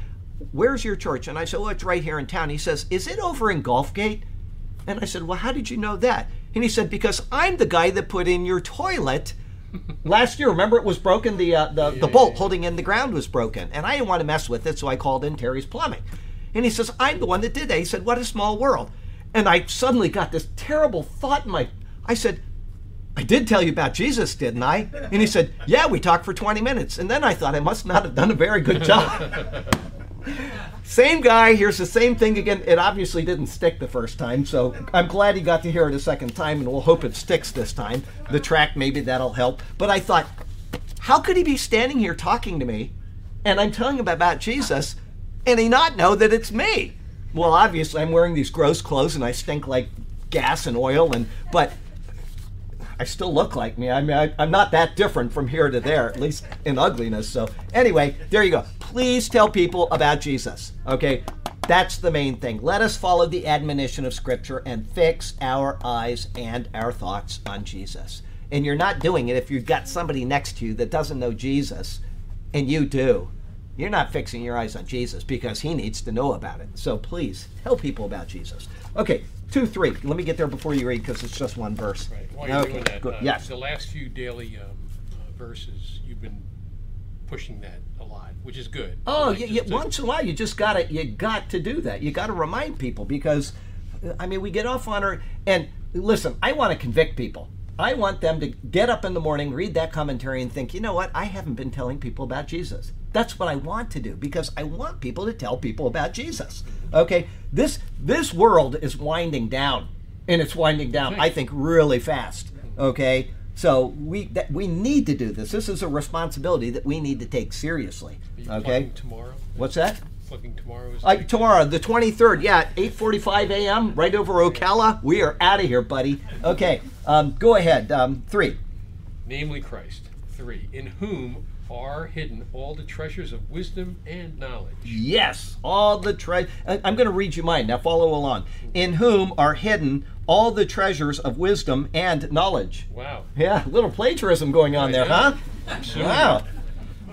"Where's your church?" And I said, "Well, it's right here in town." He says, "Is it over in Gulfgate?" And I said, "Well, how did you know that?" And he said, "Because I'm the guy that put in your toilet." last year. Remember, it was broken. The uh, the, the bolt holding in the ground was broken, and I didn't want to mess with it, so I called in Terry's Plumbing. And he says, "I'm the one that did that." He said, "What a small world." And I suddenly got this terrible thought in my. I said, "I did tell you about Jesus, didn't I?" And he said, "Yeah, we talked for 20 minutes." And then I thought I must not have done a very good job. Same guy hears the same thing again. It obviously didn't stick the first time, so I'm glad he got to hear it a second time, and we'll hope it sticks this time. The track, maybe that'll help. But I thought, how could he be standing here talking to me, and I'm telling him about Jesus, and he not know that it's me? Well, obviously, I'm wearing these gross clothes, and I stink like gas and oil, and but I still look like me. I mean, I, am not that different from here to there, at least in ugliness. So, anyway, there you go. Please tell people about Jesus. Okay, that's the main thing. Let us follow the admonition of Scripture and fix our eyes and our thoughts on Jesus. And you're not doing it if you've got somebody next to you that doesn't know Jesus and you do. You're not fixing your eyes on Jesus because he needs to know about it. So please tell people about Jesus. Okay, two, three. Let me get there before you read because it's just one verse. Right. While you're okay, doing that, good. uh, yes. the last few daily um, uh, verses, you've been pushing that a lot, which is good. Oh, Like, yeah, just yeah, once in a while, you just got to you got to do that. You got to remind people because, I mean, we get off on our and listen. I want to convict people. I want them to get up in the morning, read that commentary, and think, you know what? I haven't been telling people about Jesus. That's what I want to do because I want people to tell people about Jesus. Okay, this this world is winding down, and it's winding down. I think really fast. Okay, so we that we need to do this. This is a responsibility that we need to take seriously. Okay, tomorrow? what's that? Plugging tomorrow is Uh, tomorrow, the 23rd, yeah, 8:45 a.m. right over Ocala. We are out of here, buddy. Okay, um, go ahead. Um, three. namely Christ. Three, in whom are hidden all the treasures of wisdom and knowledge. Yes, all the treasure. I'm going to read you mine. Now follow along. In whom are hidden all the treasures of wisdom and knowledge. Wow. Yeah, a little plagiarism going on there, huh? Absolutely. Wow.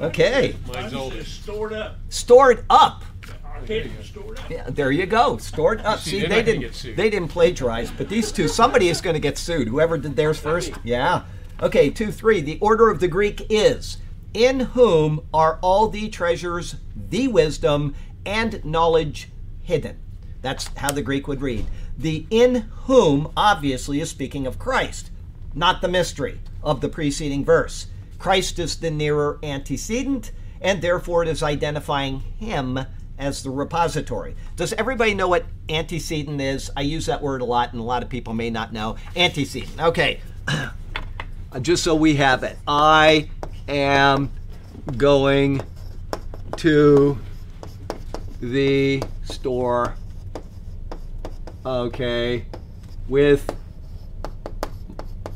Okay, Mine's Mine oldest. stored up. stored up. Our stored up. Yeah, there you go. Stored up. See, See, they're they not gonna didn't. get sued. They didn't plagiarize, but these two, somebody is going to get sued. Whoever did theirs first. Yeah. Okay. Two, three. The order of the Greek is: in whom are all the treasures, the wisdom, and knowledge hidden. That's how the Greek would read. The in whom obviously is speaking of Christ, not the mystery of the preceding verse. Christ is the nearer antecedent, and therefore it is identifying him as the repository. Does everybody know what antecedent is? I use that word a lot, and a lot of people may not know. Antecedent. Okay. Just so we have it. I am going to the store, okay, with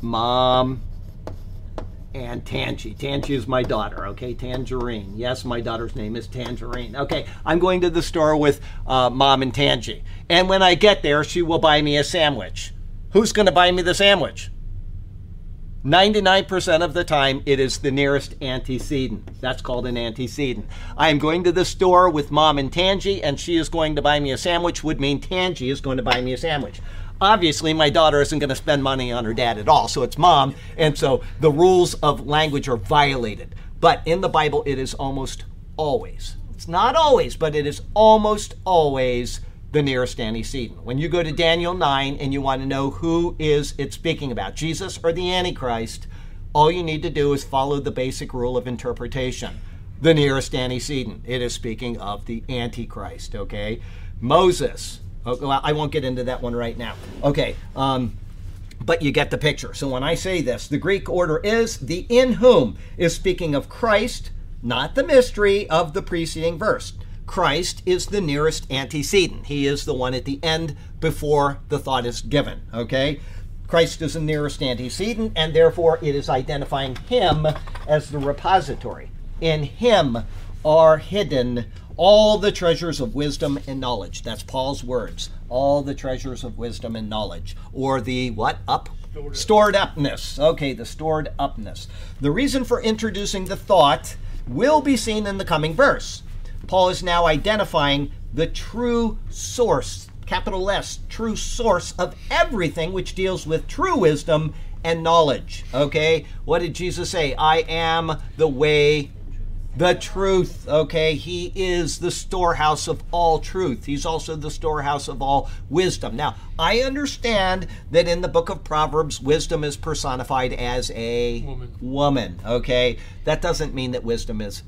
mom and Tangy. Tangy is my daughter, okay? Tangerine. Yes, my daughter's name is Tangerine. Okay, I'm going to the store with uh, mom and Tangy. And when I get there, she will buy me a sandwich. Who's going to buy me the sandwich? 99% of the time, it is the nearest antecedent. That's called an antecedent. I am going to the store with mom and Tangy, and she is going to buy me a sandwich, would mean Tangy is going to buy me a sandwich. Obviously, my daughter isn't going to spend money on her dad at all, so it's mom, and so the rules of language are violated. But in the Bible, it is almost always, it's not always, but it is almost always the nearest antecedent. When you go to Daniel 9 and you want to know who is it speaking about, Jesus or the Antichrist, all you need to do is follow the basic rule of interpretation. The nearest antecedent. It is speaking of the Antichrist, okay? Moses. Oh, well, I won't get into that one right now. Okay. Um, but you get the picture. So when I say this, the Greek order is the in whom is speaking of Christ, not the mystery of the preceding verse. Christ is the nearest antecedent. He is the one at the end before the thought is given. Okay? Christ is the nearest antecedent, and therefore it is identifying him as the repository. In him are hidden all the treasures of wisdom and knowledge. That's Paul's words. All the treasures of wisdom and knowledge. Or the what? Up? Stored up. Stored upness. Okay, the stored upness. The reason for introducing the thought will be seen in the coming verse. Paul is now identifying the true source, capital S, true source of everything which deals with true wisdom and knowledge. Okay? What did Jesus say? I am the way, the truth. Okay? He is the storehouse of all truth. He's also the storehouse of all wisdom. Now, I understand that in the book of Proverbs, wisdom is personified as a Woman. woman. Okay? That doesn't mean that wisdom is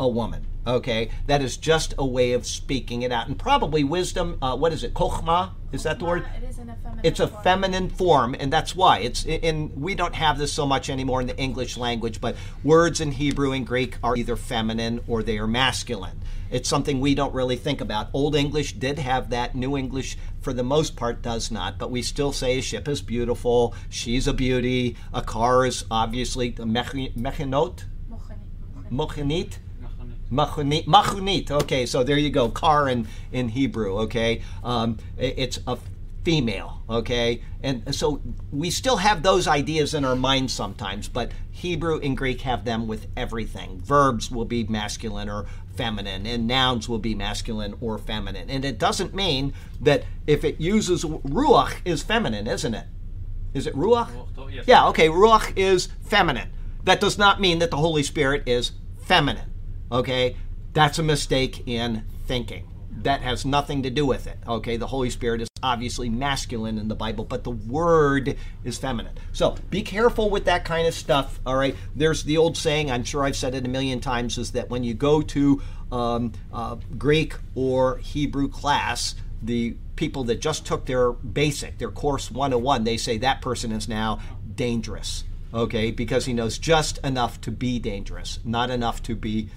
a woman. Okay, that is just a way of speaking it out, and probably wisdom. Uh, what is it? Kochma is that the word? It is in a feminine It's a form. feminine form, and that's why it's And We don't have this so much anymore in the English language, but words in Hebrew and Greek are either feminine or they are masculine. It's something we don't really think about. Old English did have that. New English, for the most part, does not. But we still say a ship is beautiful. She's a beauty. A car is obviously a mocheni- Mochanit? Machunit. Machunit. Okay, so there you go. Car in, in Hebrew, okay? Um, it's a female, okay? And so we still have those ideas in our minds sometimes, but Hebrew and Greek have them with everything. Verbs will be masculine or feminine, and nouns will be masculine or feminine. And it doesn't mean that if it uses ruach is feminine, isn't it? Is it ruach? Yeah, okay, Ruach is feminine. That does not mean that the Holy Spirit is feminine. Okay? That's a mistake in thinking. That has nothing to do with it. Okay? The Holy Spirit is obviously masculine in the Bible, but the word is feminine. So be careful with that kind of stuff. All right? There's the old saying, I'm sure I've said it a million times, is that when you go to um, uh, Greek or Hebrew class, the people that just took their basic, their course 101, they say that person is now dangerous. Okay, because he knows just enough to be dangerous, not enough to be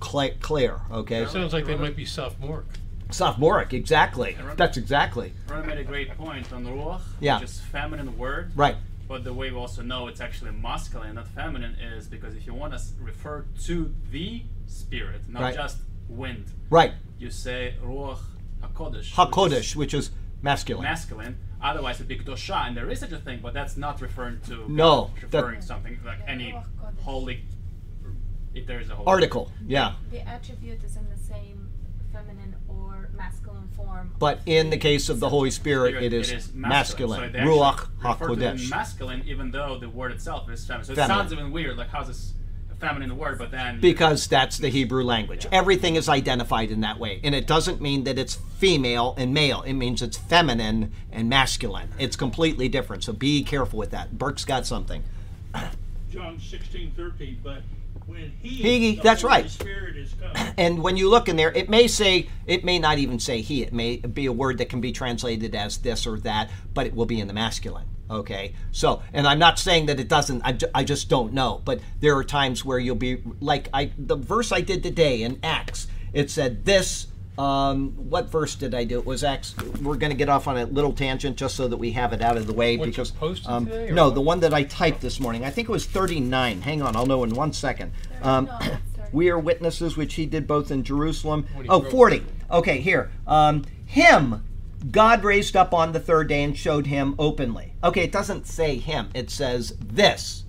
cla clear. Okay, Sounds like they might be sophomoric. sophomoric, exactly. That's exactly Ron made a great point on ruach, Yeah. which is feminine word. right. But the way we also know it's actually masculine, not feminine, is because if you want to refer to the spirit, not Right. just wind, Right. you say ruach hakodesh. which is Hakodesh, which is masculine. masculine. Otherwise, it'd be kedusha, and there is such a thing, but that's not referring to No, it's that- referring to something like any holy. If there is a holy Article, yeah. The attribute is in the same feminine or masculine form. But in the case of the Holy Spirit, it is masculine. So they Ruach refer to them hakodesh. masculine, even though the word itself is feminine. So it Feminine. sounds even weird. Like how's this feminine word, but then Because that's the Hebrew language. Everything is identified in that way. And it doesn't mean that it's female and male. It means it's feminine and masculine. It's completely different. So be careful with that. Burke's got something. John sixteen thirteen, but when he, He- that's Holy right. Spirit is come. And when you look in there, it may say, it may not even say he. It may be a word that can be translated as this or that, but it will be in the masculine. Okay? So, and I'm not saying that it doesn't, I, ju- I just don't know. But there are times where you'll be, like I, the verse I did today in Acts, it said this. Um, what verse did I do? It was Acts. We're going to get off on a little tangent just so that we have it out of the way What you because posted um, today, no, what? the one that I typed this morning. I think it was 39. Hang on, I'll know in one second. Um, No, we are witnesses, which he did both in Jerusalem. What Oh, 40. Okay, here. Um, him, God raised up on the third day and showed him openly. Okay, it doesn't say him, it says this.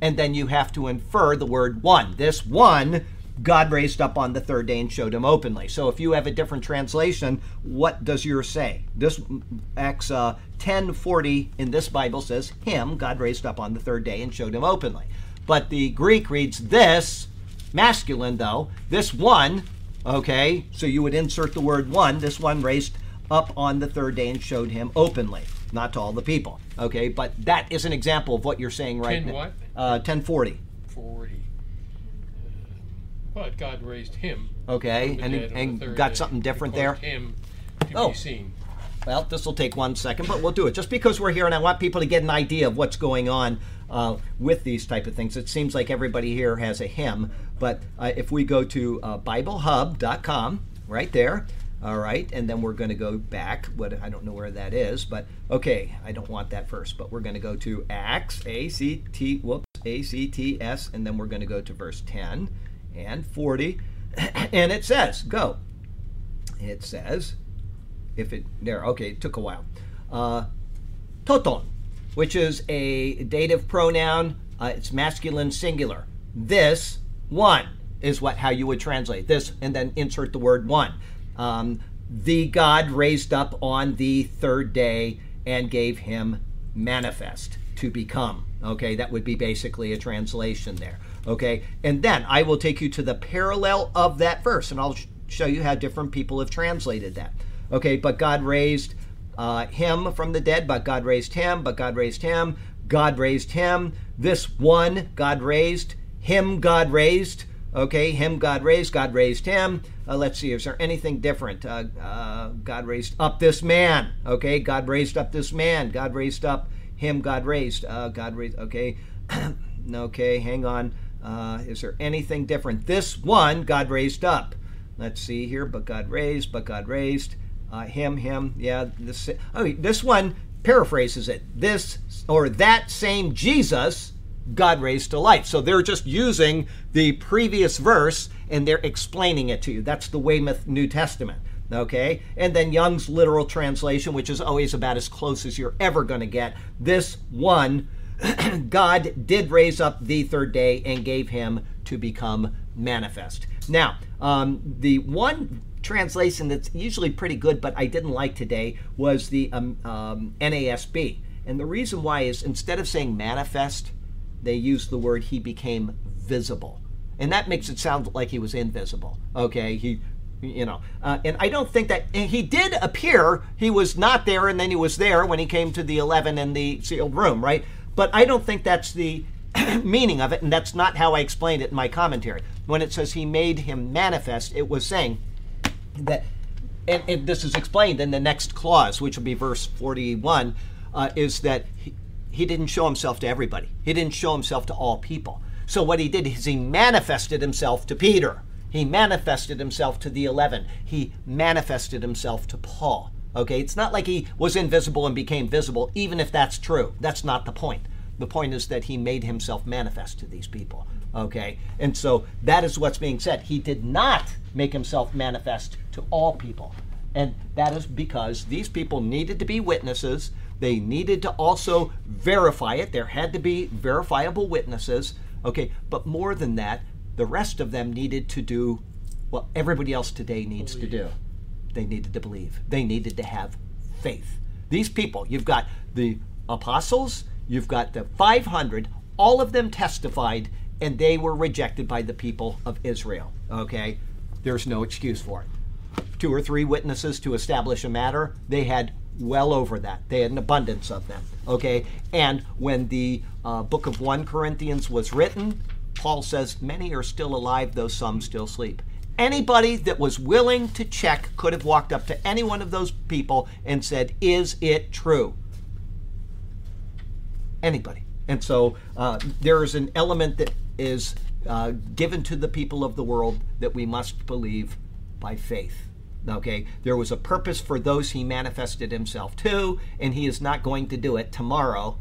And then you have to infer the word one. This one, God raised up on the third day and showed him openly. So if you have a different translation, what does yours say? This Acts uh, 10:40 in this Bible says him God raised up on the third day and showed him openly. But the Greek reads this masculine though. This one, okay? So you would insert the word one. This one raised up on the third day and showed him openly, not to all the people. Okay, but that is an example of what you're saying right 10 now. what? Uh, 1040. 40. But God raised him. Okay, and, dead on the and got something different there. him to Oh. be seen. Well, this will take one second, but we'll do it just because we're here, and I want people to get an idea of what's going on uh, with these type of things. It seems like everybody here has a him, but uh, if we go to uh, BibleHub.com, right there, all right, and then we're going to go back. What I don't know where that is, but okay, I don't want that first, but we're going to go to Acts, A C T, whoops, A C T S, and then we're going to go to verse ten and forty. and it says, go. It says, if it, there, okay, it took a while. Uh, touton, which is a dative pronoun, uh, it's masculine singular. This one is what how you would translate this, and then insert the word one. Um, the God raised up on the third day and gave him manifest to become. Okay, that would be basically a translation there. Okay, and then I will take you to the parallel of that verse, and I'll sh- show you how different people have translated that. Okay, but God raised uh, him from the dead, but God raised him, but God raised him, God raised him. This one God raised, him God raised. Okay, him God raised, God raised him. Uh, let's see, is there anything different? Uh, uh, God raised up this man. Okay, God raised up this man. God raised up him, God raised. Uh, God raised, okay. okay, hang on. Uh, is there anything different? This one God raised up. Let's see here, but God raised, but God raised. Uh, him, him, yeah. This, oh, this one paraphrases it. This or that same Jesus God raised to life. So they're just using the previous verse and they're explaining it to you. That's the Weymouth New Testament. Okay? And then Young's literal translation, which is always about as close as you're ever going to get. This one, God did raise up the third day and gave him to become manifest. Now, um, the one translation that's usually pretty good, but I didn't like today, was the um, um, NASB. And the reason why is instead of saying manifest, they use the word he became visible. And that makes it sound like he was invisible. Okay, he, you know, uh, and I don't think that he did appear. He was not there, and then he was there when he came to the eleven in the sealed room, right? But I don't think that's the meaning of it, and that's not how I explained it in my commentary. When it says he made him manifest, it was saying that, and, and this is explained in the next clause, which will be verse forty-one, uh, is that. He, he didn't show himself to everybody. He didn't show himself to all people. So what he did is he manifested himself to Peter. He manifested himself to the 11. He manifested himself to Paul. Okay, it's not like he was invisible and became visible, even if that's true. That's not the point. The point is that he made himself manifest to these people. Okay, and so that is what's being said. He did not make himself manifest to all people. And that is because these people needed to be witnesses they needed to also verify it. There had to be verifiable witnesses. Okay, but more than that, the rest of them needed to do what everybody else today needs believe. to do. They needed to believe. They needed to have faith. These people, you've got the apostles, you've got the 500, all of them testified and they were rejected by the people of Israel. Okay? There's no excuse for it. Two or three witnesses to establish a matter, they had well over that. They had an abundance of them. Okay, and when the uh, book of one Corinthians was written, Paul says many are still alive, though some still sleep. Anybody that was willing to check could have walked up to any one of those people and said, "Is it true?" Anybody. And so uh, there is an element that is uh, given to the people of the world that we must believe by faith. Okay, there was a purpose for those he manifested himself to, and he is not going to do it tomorrow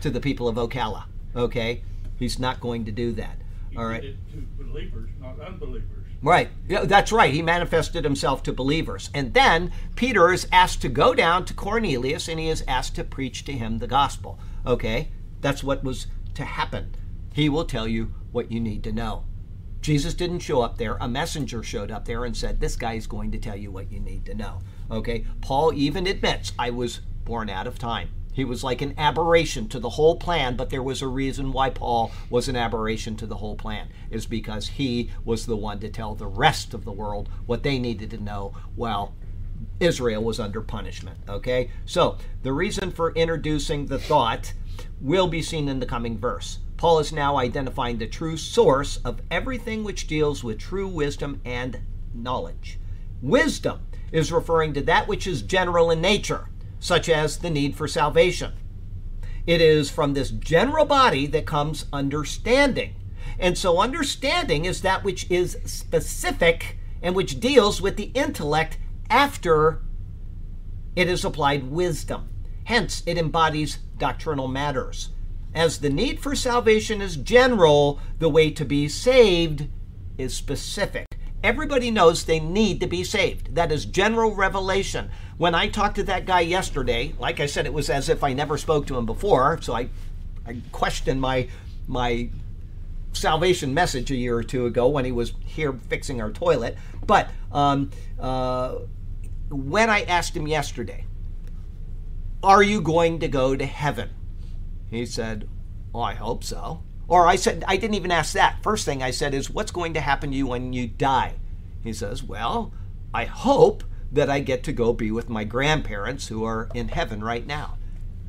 to the people of Ocala. Okay, he's not going to do that. He All right. to believers, not unbelievers. Right. That's right. He manifested himself to believers. And then Peter is asked to go down to Cornelius and he is asked to preach to him the gospel. Okay? That's what was to happen. He will tell you what you need to know. Jesus didn't show up there. A messenger showed up there and said, This guy is going to tell you what you need to know. Okay? Paul even admits, I was born out of time. He was like an aberration to the whole plan, but there was a reason why Paul was an aberration to the whole plan, is because he was the one to tell the rest of the world what they needed to know while Israel was under punishment. Okay? So, the reason for introducing the thought will be seen in the coming verse. Paul is now identifying the true source of everything which deals with true wisdom and knowledge. Wisdom is referring to that which is general in nature, such as the need for salvation. It is from this general body that comes understanding. And so, understanding is that which is specific and which deals with the intellect after it has applied wisdom. Hence, it embodies doctrinal matters. As the need for salvation is general, the way to be saved is specific. Everybody knows they need to be saved. That is general revelation. When I talked to that guy yesterday, like I said, it was as if I never spoke to him before, so I, I questioned my my salvation message a year or two ago when he was here fixing our toilet. But um, uh, when I asked him yesterday, Are you going to go to heaven? He said, Oh, I hope so. Or I said, I didn't even ask that. First thing I said is, What's going to happen to you when you die? He says, Well, I hope that I get to go be with my grandparents who are in heaven right now.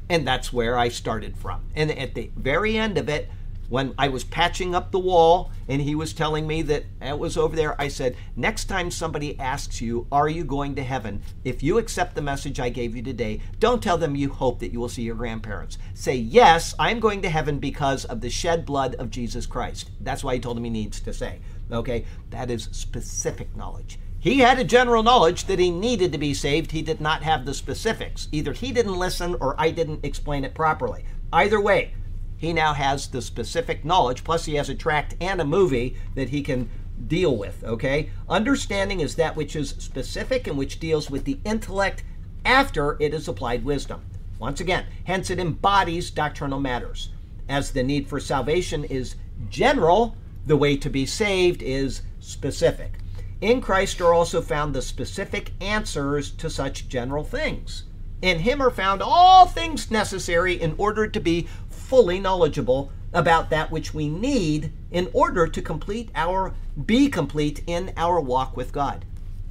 And that's where I started from. And at the very end of it, when I was patching up the wall and he was telling me that it was over there, I said, Next time somebody asks you, Are you going to heaven? If you accept the message I gave you today, don't tell them you hope that you will see your grandparents. Say, Yes, I'm going to heaven because of the shed blood of Jesus Christ. That's why he told him he needs to say. Okay? That is specific knowledge. He had a general knowledge that he needed to be saved. He did not have the specifics. Either he didn't listen or I didn't explain it properly. Either way, he now has the specific knowledge, plus he has a tract and a movie that he can deal with, okay? Understanding is that which is specific and which deals with the intellect after it is applied wisdom. Once again, hence it embodies doctrinal matters. As the need for salvation is general, the way to be saved is specific. In Christ are also found the specific answers to such general things. In him are found all things necessary in order to be fully knowledgeable about that which we need in order to complete our be complete in our walk with God.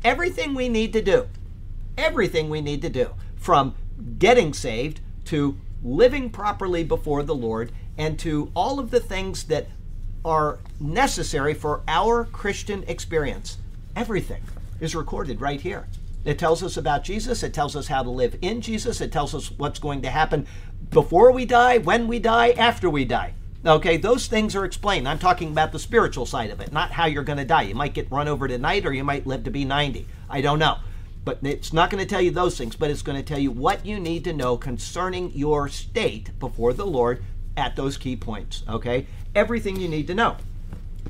Everything we need to do, everything we need to do from getting saved to living properly before the Lord and to all of the things that are necessary for our Christian experience Everything is recorded right here. It tells us about Jesus. It tells us how to live in Jesus. It tells us what's going to happen before we die, when we die, after we die. Okay, those things are explained. I'm talking about the spiritual side of it, not how you're going to die. You might get run over tonight or you might live to be 90. I don't know. But it's not going to tell you those things, but it's going to tell you what you need to know concerning your state before the Lord at those key points. Okay? Everything you need to know.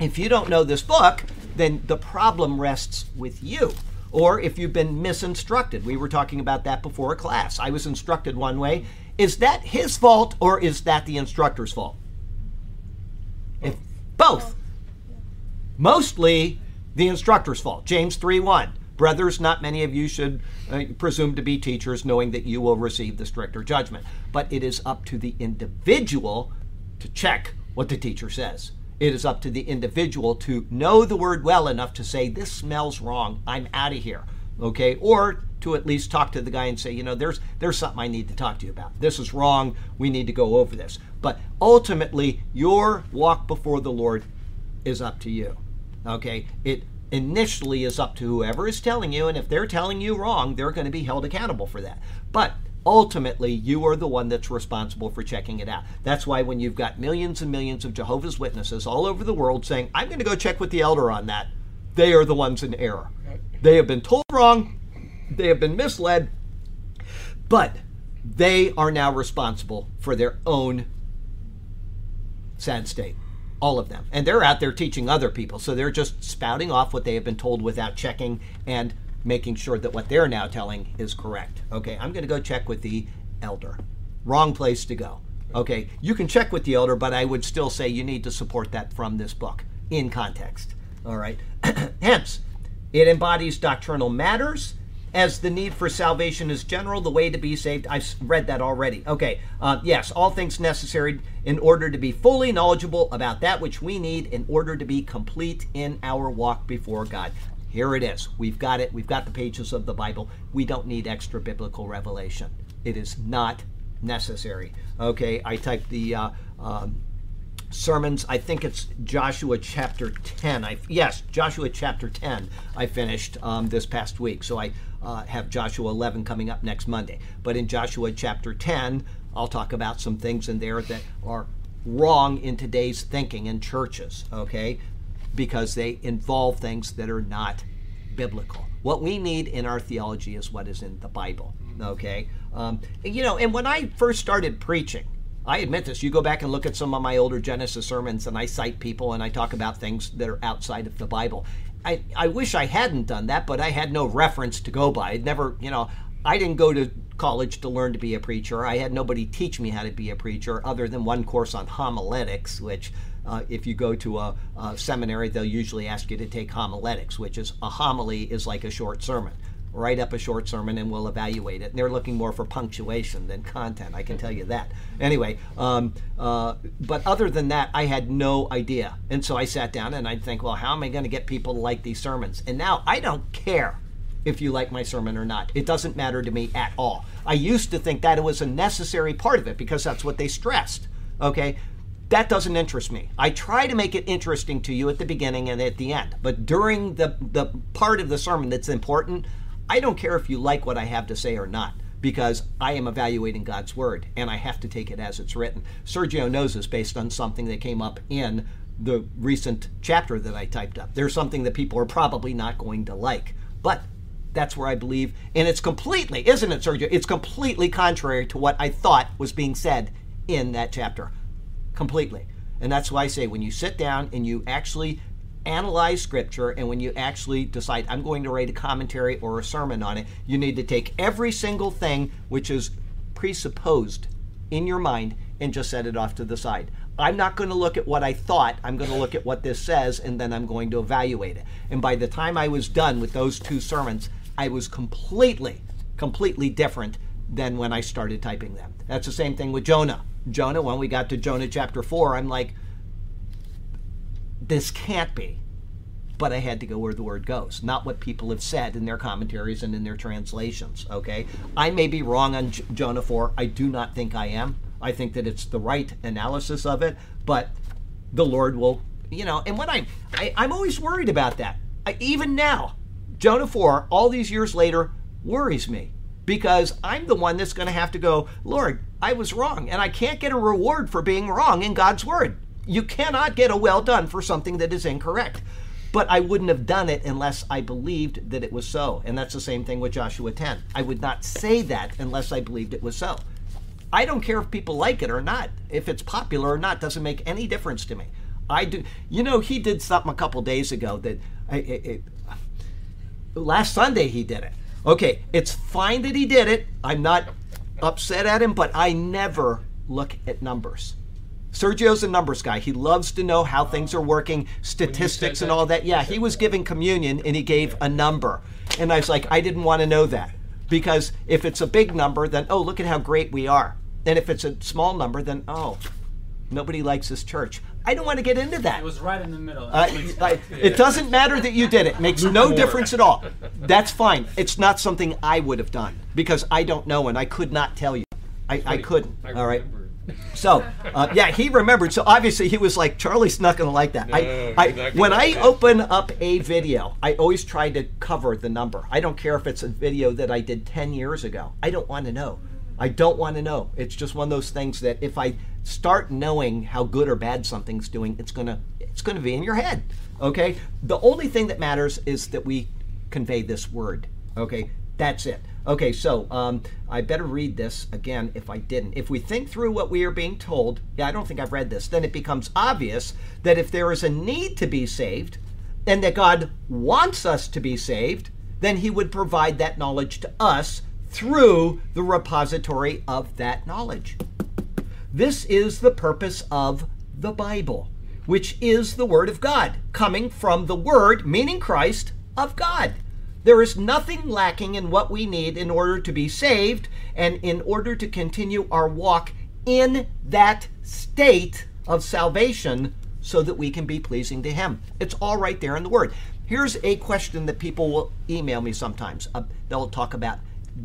If you don't know this book, then the problem rests with you. Or if you've been misinstructed. We were talking about that before class. I was instructed one way. Is that his fault or is that the instructor's fault? If both. Mostly the instructor's fault. James 3 1. Brothers, not many of you should uh, presume to be teachers, knowing that you will receive the stricter judgment. But it is up to the individual to check what the teacher says. It is up to the individual to know the word well enough to say, This smells wrong. I'm out of here. Okay? Or to at least talk to the guy and say, you know, there's there's something I need to talk to you about. This is wrong. We need to go over this. But ultimately, your walk before the Lord is up to you. Okay? It initially is up to whoever is telling you, and if they're telling you wrong, they're going to be held accountable for that. But ultimately you are the one that's responsible for checking it out. That's why when you've got millions and millions of Jehovah's Witnesses all over the world saying, I'm going to go check with the elder on that, they are the ones in error. They have been told wrong, they have been misled, but they are now responsible for their own sad state. All of them. And they're out there teaching other people. So they're just spouting off what they have been told without checking and making sure that what they're now telling is correct. Okay, I'm going to go check with the elder. Wrong place to go. Okay, you can check with the elder, but I would still say you need to support that from this book in context. All right. Hence, it embodies doctrinal matters as the need for salvation is general, the way to be saved. I've read that already. Okay, uh, yes, all things necessary in order to be fully knowledgeable about that which we need in order to be complete in our walk before God. Here it is. We've got it. We've got the pages of the Bible. We don't need extra biblical revelation. It is not necessary. Okay, I typed the uh, um, sermons. I think it's Joshua chapter 10. I yes, Joshua chapter 10. I finished um, this past week, so I uh, have Joshua 11 coming up next Monday. But in Joshua chapter 10, I'll talk about some things in there that are wrong in today's thinking in churches. Okay, because they involve things that are not biblical. What we need in our theology is what is in the Bible. Okay, um, you know, and when I first started preaching, I admit this. You go back and look at some of my older Genesis sermons, and I cite people and I talk about things that are outside of the Bible. I, I wish I hadn't done that, but I had no reference to go by. I'd never, you know, I didn't go to college to learn to be a preacher. I had nobody teach me how to be a preacher other than one course on homiletics, which uh, if you go to a, a, seminary, they'll usually ask you to take homiletics, which is a homily is like a short sermon. Write up a short sermon and we'll evaluate it. And they're looking more for punctuation than content, I can tell you that. Anyway, um, uh, but other than that, I had no idea. And so I sat down and I'd think, well, how am I going to get people to like these sermons? And now I don't care if you like my sermon or not. It doesn't matter to me at all. I used to think that it was a necessary part of it because that's what they stressed. Okay? That doesn't interest me. I try to make it interesting to you at the beginning and at the end. But during the, the part of the sermon that's important, I don't care if you like what I have to say or not because I am evaluating God's word and I have to take it as it's written. Sergio knows this based on something that came up in the recent chapter that I typed up. There's something that people are probably not going to like, but that's where I believe, and it's completely, isn't it, Sergio? It's completely contrary to what I thought was being said in that chapter completely. And that's why I say when you sit down and you actually analyze scripture and when you actually decide I'm going to write a commentary or a sermon on it, you need to take every single thing which is presupposed in your mind and just set it off to the side. I'm not going to look at what I thought. I'm going to look at what this says and then I'm going to evaluate it. And by the time I was done with those two sermons, I was completely, completely different than when I started typing them. That's the same thing with Jonah. Jonah, when we got to Jonah chapter 4, I'm like, this can't be. But I had to go where the word goes, not what people have said in their commentaries and in their translations. Okay? I may be wrong on J- Jonah 4. I do not think I am. I think that it's the right analysis of it, but the Lord will, you know, and when I, I I'm always worried about that. I, even now, Jonah 4, all these years later, worries me because I'm the one that's going to have to go, Lord, I was wrong, and I can't get a reward for being wrong in God's word. You cannot get a well done for something that is incorrect. But I wouldn't have done it unless I believed that it was so. And that's the same thing with Joshua 10. I would not say that unless I believed it was so. I don't care if people like it or not. If it's popular or not doesn't make any difference to me. I do. You know, he did something a couple days ago that I, it, it, last Sunday he did it. Okay, it's fine that he did it. I'm not upset at him, but I never look at numbers. Sergio's a numbers guy. He loves to know how things are working, statistics and all that. Yeah, he was giving communion and he gave a number. And I was like, I didn't want to know that. Because if it's a big number, then, oh, look at how great we are. And if it's a small number, then, oh, nobody likes this church. I don't want to get into that. It was right in the middle. Uh, I, it doesn't matter that you did it. Makes no difference at all. That's fine. It's not something I would have done because I don't know and I could not tell you. I, I couldn't. I all right. So, uh, yeah, he remembered. So obviously, he was like, "Charlie's not going to like that." No, I, I, when like I that. open up a video, I always try to cover the number. I don't care if it's a video that I did ten years ago. I don't want to know. I don't want to know. It's just one of those things that if I start knowing how good or bad something's doing, it's gonna it's gonna be in your head. Okay. The only thing that matters is that we convey this word. Okay. That's it. Okay, so um, I better read this again if I didn't. If we think through what we are being told, yeah, I don't think I've read this, then it becomes obvious that if there is a need to be saved and that God wants us to be saved, then He would provide that knowledge to us through the repository of that knowledge. This is the purpose of the Bible, which is the Word of God, coming from the Word, meaning Christ, of God. There is nothing lacking in what we need in order to be saved and in order to continue our walk in that state of salvation so that we can be pleasing to Him. It's all right there in the Word. Here's a question that people will email me sometimes. Uh, they'll talk about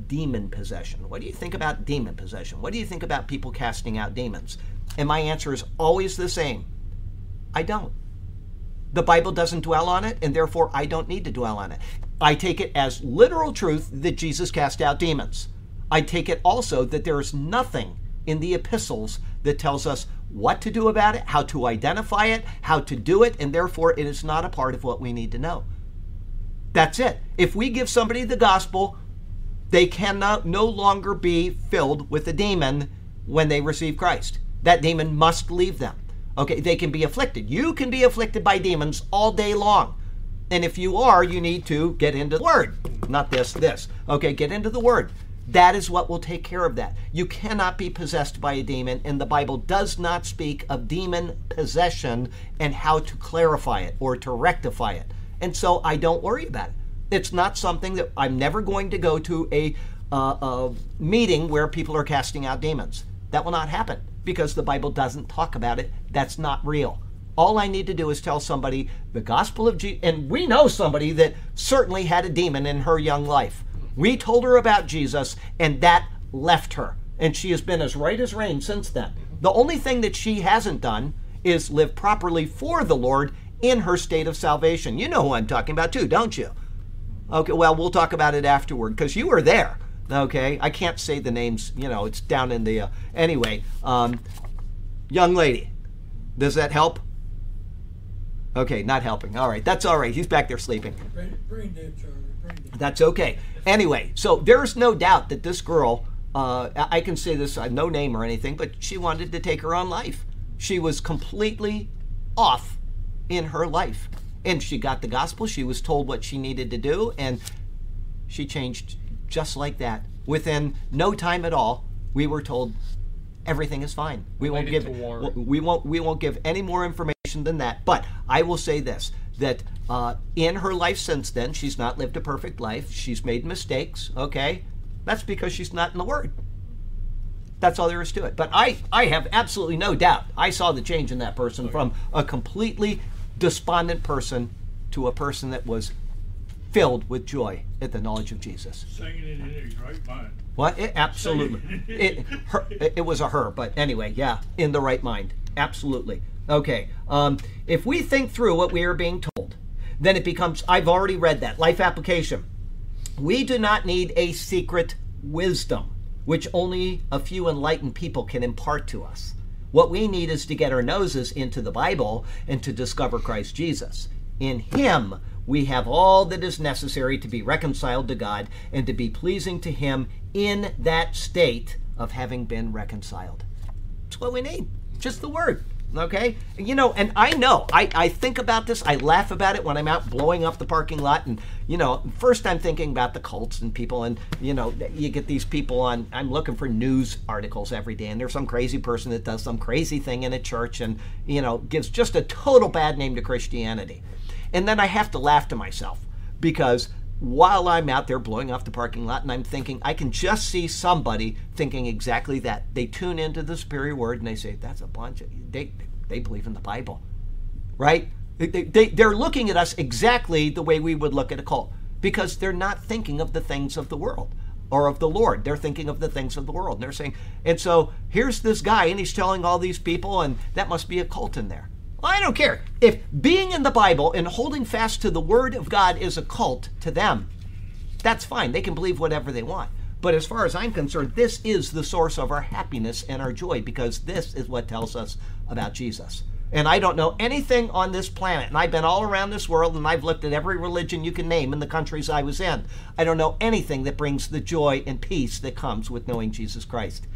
demon possession. What do you think about demon possession? What do you think about people casting out demons? And my answer is always the same I don't. The Bible doesn't dwell on it, and therefore I don't need to dwell on it. I take it as literal truth that Jesus cast out demons. I take it also that there is nothing in the epistles that tells us what to do about it, how to identify it, how to do it, and therefore it is not a part of what we need to know. That's it. If we give somebody the gospel, they cannot no longer be filled with a demon when they receive Christ. that demon must leave them. Okay, they can be afflicted. You can be afflicted by demons all day long. And if you are, you need to get into the word. Not this, this. Okay, get into the word. That is what will take care of that. You cannot be possessed by a demon, and the Bible does not speak of demon possession and how to clarify it or to rectify it. And so I don't worry about it. It's not something that I'm never going to go to a, uh, a meeting where people are casting out demons. That will not happen because the Bible doesn't talk about it. That's not real. All I need to do is tell somebody the gospel of Jesus, and we know somebody that certainly had a demon in her young life. We told her about Jesus, and that left her. And she has been as right as rain since then. The only thing that she hasn't done is live properly for the Lord in her state of salvation. You know who I'm talking about, too, don't you? Okay, well, we'll talk about it afterward because you were there. Okay, I can't say the names, you know, it's down in the. Uh, anyway, um, young lady, does that help? Okay, not helping. All right, that's all right. He's back there sleeping. Brain, brain dead, Charlie. Brain dead. That's okay. Anyway, so there's no doubt that this girl, uh, I can say this, uh, no name or anything, but she wanted to take her own life. She was completely off in her life. And she got the gospel. She was told what she needed to do, and she changed just like that. Within no time at all, we were told everything is fine. We won't give we won't we won't give any more information than that. But I will say this: that uh, in her life since then, she's not lived a perfect life. She's made mistakes. Okay, that's because she's not in the Word. That's all there is to it. But I, I have absolutely no doubt. I saw the change in that person from a completely despondent person to a person that was filled with joy at the knowledge of Jesus. Singing it in his right mind. What? It, absolutely. It, her, it, it was a her, but anyway, yeah, in the right mind. Absolutely. Okay. Um, if we think through what we are being told, then it becomes, I've already read that. Life application. We do not need a secret wisdom, which only a few enlightened people can impart to us. What we need is to get our noses into the Bible and to discover Christ Jesus. In Him, we have all that is necessary to be reconciled to God and to be pleasing to Him in that state of having been reconciled. That's what we need. Just the word. Okay? You know, and I know, I, I think about this, I laugh about it when I'm out blowing up the parking lot. And, you know, first I'm thinking about the cults and people, and, you know, you get these people on, I'm looking for news articles every day, and there's some crazy person that does some crazy thing in a church and, you know, gives just a total bad name to Christianity. And then I have to laugh to myself because while I'm out there blowing off the parking lot and I'm thinking, I can just see somebody thinking exactly that. They tune into the superior word and they say, that's a bunch of, they, they believe in the Bible, right? They, they, they're looking at us exactly the way we would look at a cult because they're not thinking of the things of the world or of the Lord. They're thinking of the things of the world. And they're saying, and so here's this guy and he's telling all these people, and that must be a cult in there. I don't care. If being in the Bible and holding fast to the Word of God is a cult to them, that's fine. They can believe whatever they want. But as far as I'm concerned, this is the source of our happiness and our joy because this is what tells us about Jesus. And I don't know anything on this planet, and I've been all around this world and I've looked at every religion you can name in the countries I was in. I don't know anything that brings the joy and peace that comes with knowing Jesus Christ.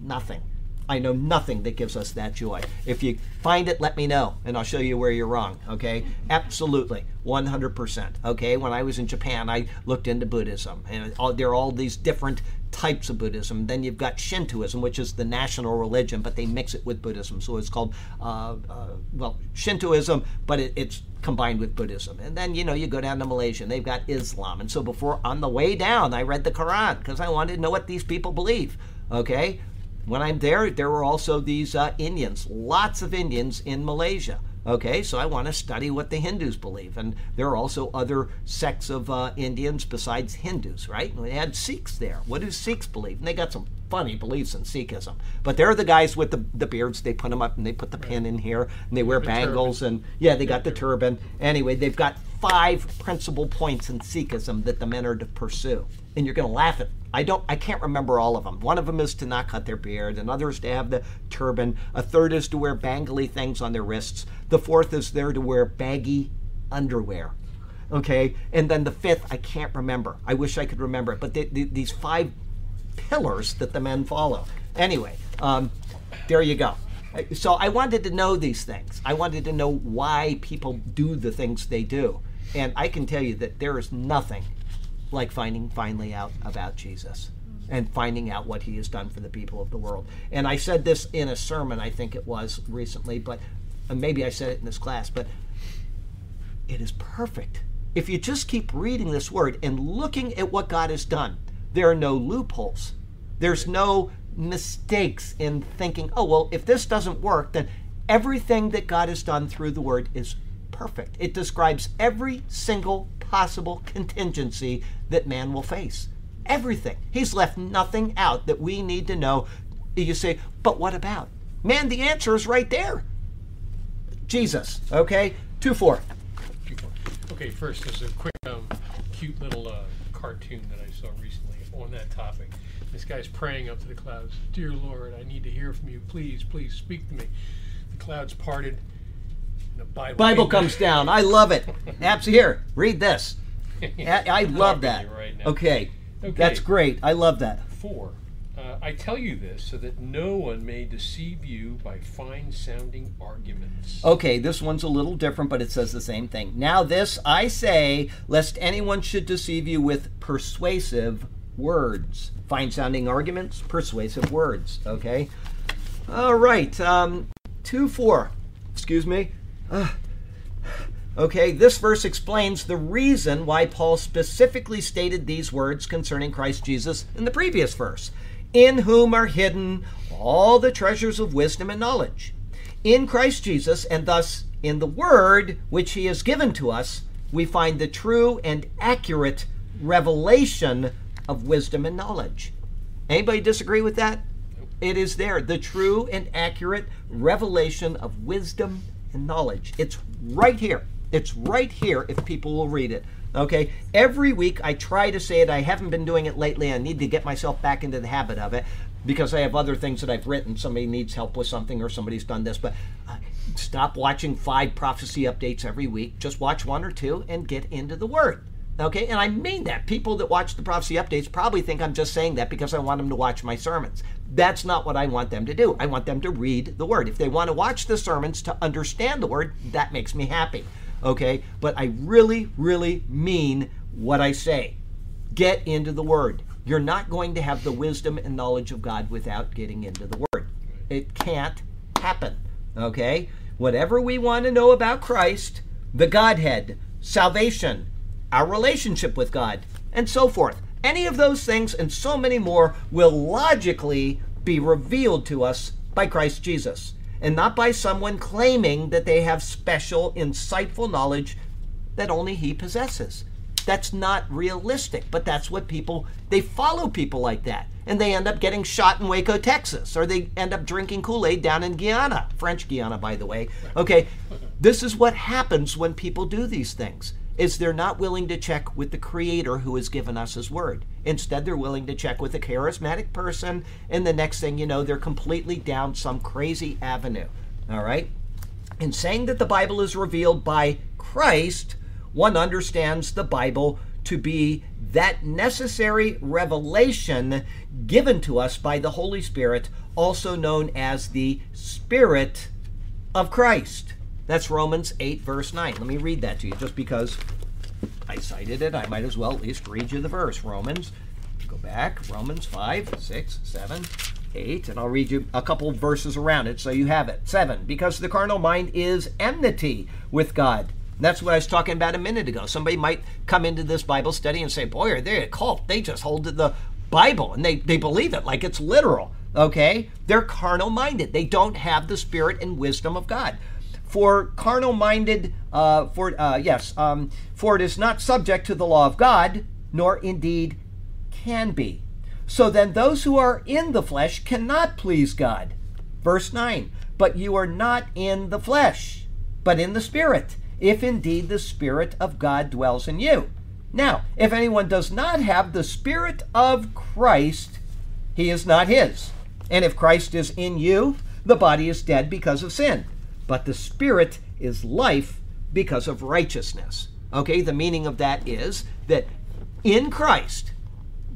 Nothing. I know nothing that gives us that joy. If you find it, let me know, and I'll show you where you're wrong. Okay? Absolutely, 100%. Okay? When I was in Japan, I looked into Buddhism, and all, there are all these different types of Buddhism. Then you've got Shintoism, which is the national religion, but they mix it with Buddhism, so it's called uh, uh, well Shintoism, but it, it's combined with Buddhism. And then you know you go down to Malaysia, and they've got Islam. And so before on the way down, I read the Quran because I wanted to know what these people believe. Okay? When I'm there, there were also these uh, Indians, lots of Indians in Malaysia. Okay, so I want to study what the Hindus believe. And there are also other sects of uh, Indians besides Hindus, right? And we had Sikhs there. What do Sikhs believe? And they got some funny beliefs in Sikhism. But they're the guys with the, the beards. They put them up and they put the pin in here and they wear The bangles. And yeah, they got the turban. Anyway, they've got five principal points in Sikhism that the men are to pursue. And you're going to laugh at I don't I can't remember all of them. One of them is to not cut their beard, another is to have the turban, a third is to wear bangly things on their wrists. The fourth is there to wear baggy underwear. Okay? And then the fifth I can't remember. I wish I could remember it, but they, they, these five pillars that the men follow. Anyway, um, there you go. So I wanted to know these things. I wanted to know why people do the things they do. And I can tell you that there is nothing like finding finally out about Jesus and finding out what he has done for the people of the world. And I said this in a sermon, I think it was recently, but uh, maybe I said it in this class, but it is perfect. If you just keep reading this word and looking at what God has done, there are no loopholes. There's no mistakes in thinking, oh, well, if this doesn't work, then everything that God has done through the word is perfect. It describes every single possible contingency that man will face. Everything. He's left nothing out that we need to know. You say, but what about? Man, the answer is right there. Jesus, okay? 2 4. Okay, first, there's a quick, um, cute little uh, cartoon that I saw recently on that topic. This guy's praying up to the clouds, Dear Lord, I need to hear from you. Please, please speak to me. The clouds parted. The Bible, Bible comes down. I love it. Apps here. Read this. I, I love that. right. Okay. Okay. That's great. I love that. Four. Uh, I tell you this so that no one may deceive you by fine sounding arguments. Okay, this one's a little different, but it says the same thing. Now, this I say, lest anyone should deceive you with persuasive words. Fine sounding arguments, persuasive words. Okay? All right. Um, 2 4. Excuse me. Ah. Okay, this verse explains the reason why Paul specifically stated these words concerning Christ Jesus in the previous verse In whom are hidden all the treasures of wisdom and knowledge. In Christ Jesus, and thus in the Word which He has given to us, we find the true and accurate revelation of wisdom and knowledge. Anybody disagree with that? It is there, the true and accurate revelation of wisdom and knowledge. It's right here. It's right here if people will read it. Okay? Every week I try to say it. I haven't been doing it lately. I need to get myself back into the habit of it because I have other things that I've written. Somebody needs help with something or somebody's done this. But uh, stop watching five prophecy updates every week. Just watch one or two and get into the Word. Okay, and I mean that. People that watch the prophecy updates probably think I'm just saying that because I want them to watch my sermons. That's not what I want them to do. I want them to read the word. If they want to watch the sermons to understand the word, that makes me happy. Okay, but I really, really mean what I say. Get into the word. You're not going to have the wisdom and knowledge of God without getting into the word. It can't happen. Okay? Whatever we want to know about Christ, the Godhead, salvation, our relationship with God, and so forth. Any of those things and so many more will logically be revealed to us by Christ Jesus, and not by someone claiming that they have special, insightful knowledge that only He possesses. That's not realistic, but that's what people, they follow people like that. And they end up getting shot in Waco, Texas, or they end up drinking Kool Aid down in Guyana, French Guiana, by the way. Okay, this is what happens when people do these things is they're not willing to check with the creator who has given us his word. Instead they're willing to check with a charismatic person and the next thing you know they're completely down some crazy avenue. All right? In saying that the bible is revealed by christ one understands the bible to be that necessary revelation given to us by the holy spirit also known as the spirit of christ that's Romans 8, verse 9. Let me read that to you just because I cited it. I might as well at least read you the verse. Romans, go back, Romans 5, 6, 7, 8, and I'll read you a couple verses around it so you have it. 7, because the carnal mind is enmity with God. That's what I was talking about a minute ago. Somebody might come into this Bible study and say, Boy, are they a cult? They just hold to the Bible and they, they believe it like it's literal. Okay? They're carnal minded. They don't have the spirit and wisdom of God for carnal minded uh, for uh, yes um, for it is not subject to the law of god nor indeed can be. So then those who are in the flesh cannot please god. Verse 9 but you are not in the flesh but in the spirit if indeed the spirit of god dwells in you. Now if anyone does not have the spirit of christ he is not his. And if christ is in you the body is dead because of sin but the spirit is life because of righteousness. Okay, the meaning of that is that in Christ,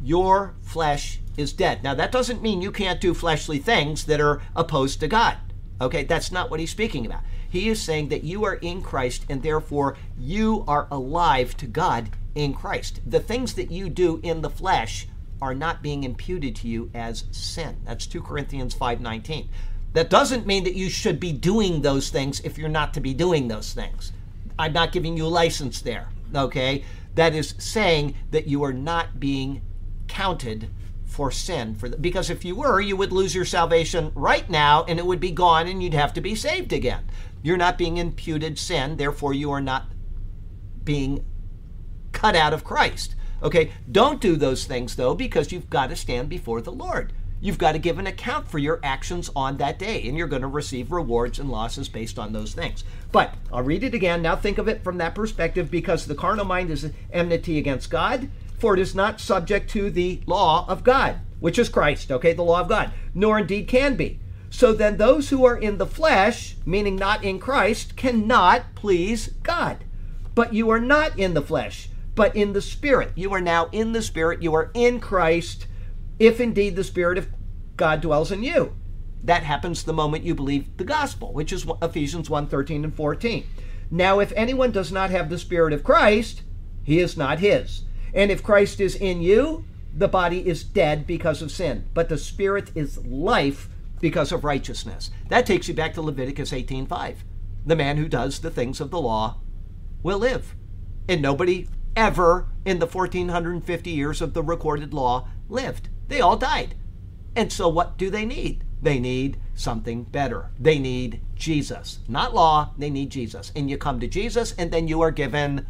your flesh is dead. Now, that doesn't mean you can't do fleshly things that are opposed to God. Okay, that's not what he's speaking about. He is saying that you are in Christ and therefore you are alive to God in Christ. The things that you do in the flesh are not being imputed to you as sin. That's 2 Corinthians 5:19. That doesn't mean that you should be doing those things if you're not to be doing those things. I'm not giving you a license there, okay? That is saying that you are not being counted for sin for the, because if you were you would lose your salvation right now and it would be gone and you'd have to be saved again you're not being imputed sin therefore you are not being cut out of christ okay don't do those things though because you've got to stand before the lord you've got to give an account for your actions on that day and you're going to receive rewards and losses based on those things but i'll read it again now think of it from that perspective because the carnal mind is enmity against god for it is not subject to the law of God, which is Christ, okay, the law of God, nor indeed can be. So then those who are in the flesh, meaning not in Christ, cannot please God. But you are not in the flesh, but in the Spirit. You are now in the Spirit. You are in Christ, if indeed the Spirit of God dwells in you. That happens the moment you believe the gospel, which is Ephesians 1 13 and 14. Now, if anyone does not have the Spirit of Christ, he is not his. And if Christ is in you, the body is dead because of sin, but the spirit is life because of righteousness. That takes you back to Leviticus 18:5. The man who does the things of the law will live. And nobody ever in the 1450 years of the recorded law lived. They all died. And so what do they need? They need something better. They need Jesus. Not law, they need Jesus. And you come to Jesus and then you are given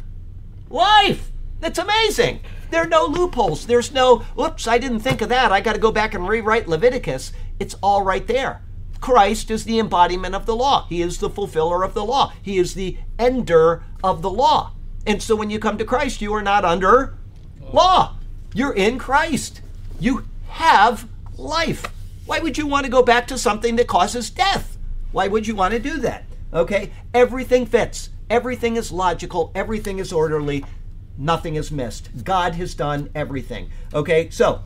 life. That's amazing. There are no loopholes. There's no, oops, I didn't think of that. I got to go back and rewrite Leviticus. It's all right there. Christ is the embodiment of the law. He is the fulfiller of the law. He is the ender of the law. And so when you come to Christ, you are not under law. You're in Christ. You have life. Why would you want to go back to something that causes death? Why would you want to do that? Okay? Everything fits. Everything is logical. Everything is orderly nothing is missed. God has done everything. Okay, so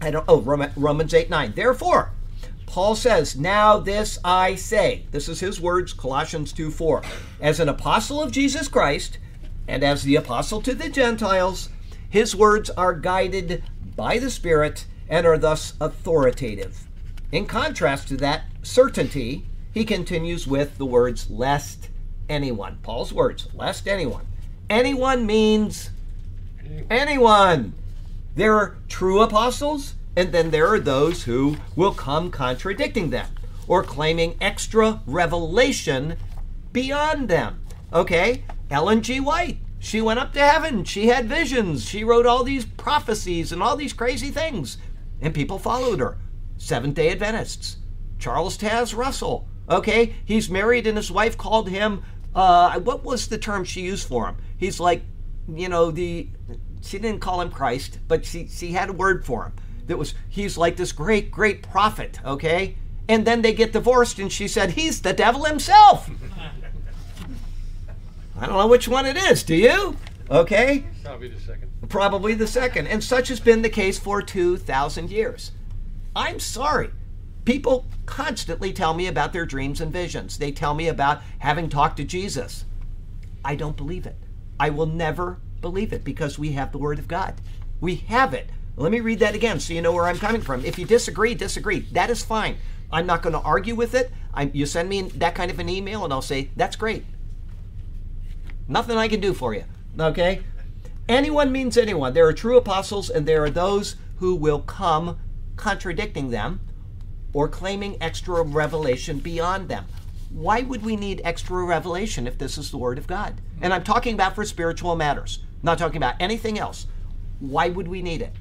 I don't. Oh, Romans eight nine. Therefore, Paul says, "Now this I say." This is his words. Colossians two four. As an apostle of Jesus Christ, and as the apostle to the Gentiles, his words are guided by the Spirit and are thus authoritative. In contrast to that certainty, he continues with the words, lest anyone. Paul's words, lest anyone Anyone means anyone. There are true apostles, and then there are those who will come contradicting them or claiming extra revelation beyond them. Okay? Ellen G. White, she went up to heaven. She had visions. She wrote all these prophecies and all these crazy things, and people followed her. Seventh day Adventists. Charles Taze Russell. Okay? He's married, and his wife called him, uh, what was the term she used for him? he's like, you know, the she didn't call him Christ, but she she had a word for him. That was he's like this great great prophet, okay? And then they get divorced, and she said he's the devil himself. I don't know which one it is. Do you? Okay. Probably the second. Probably the second. And such has been the case for 2,000 years. I'm sorry. People constantly tell me about their dreams and visions. They tell me about having talked to Jesus. I don't believe it. I will never believe it because we have the Word of God. We have it. Let me read that again so you know where I'm coming from. If you disagree, disagree. That is fine. I'm not going to argue with it. I'm, you send me that kind of an email and I'll say, that's great. Nothing I can do for you. Okay? Anyone means anyone. There are true apostles and there are those who will come contradicting them or claiming extra revelation beyond them why would we need extra revelation if this is the Word of God? And I'm talking about for spiritual matters, not talking about anything else. Why would we need it?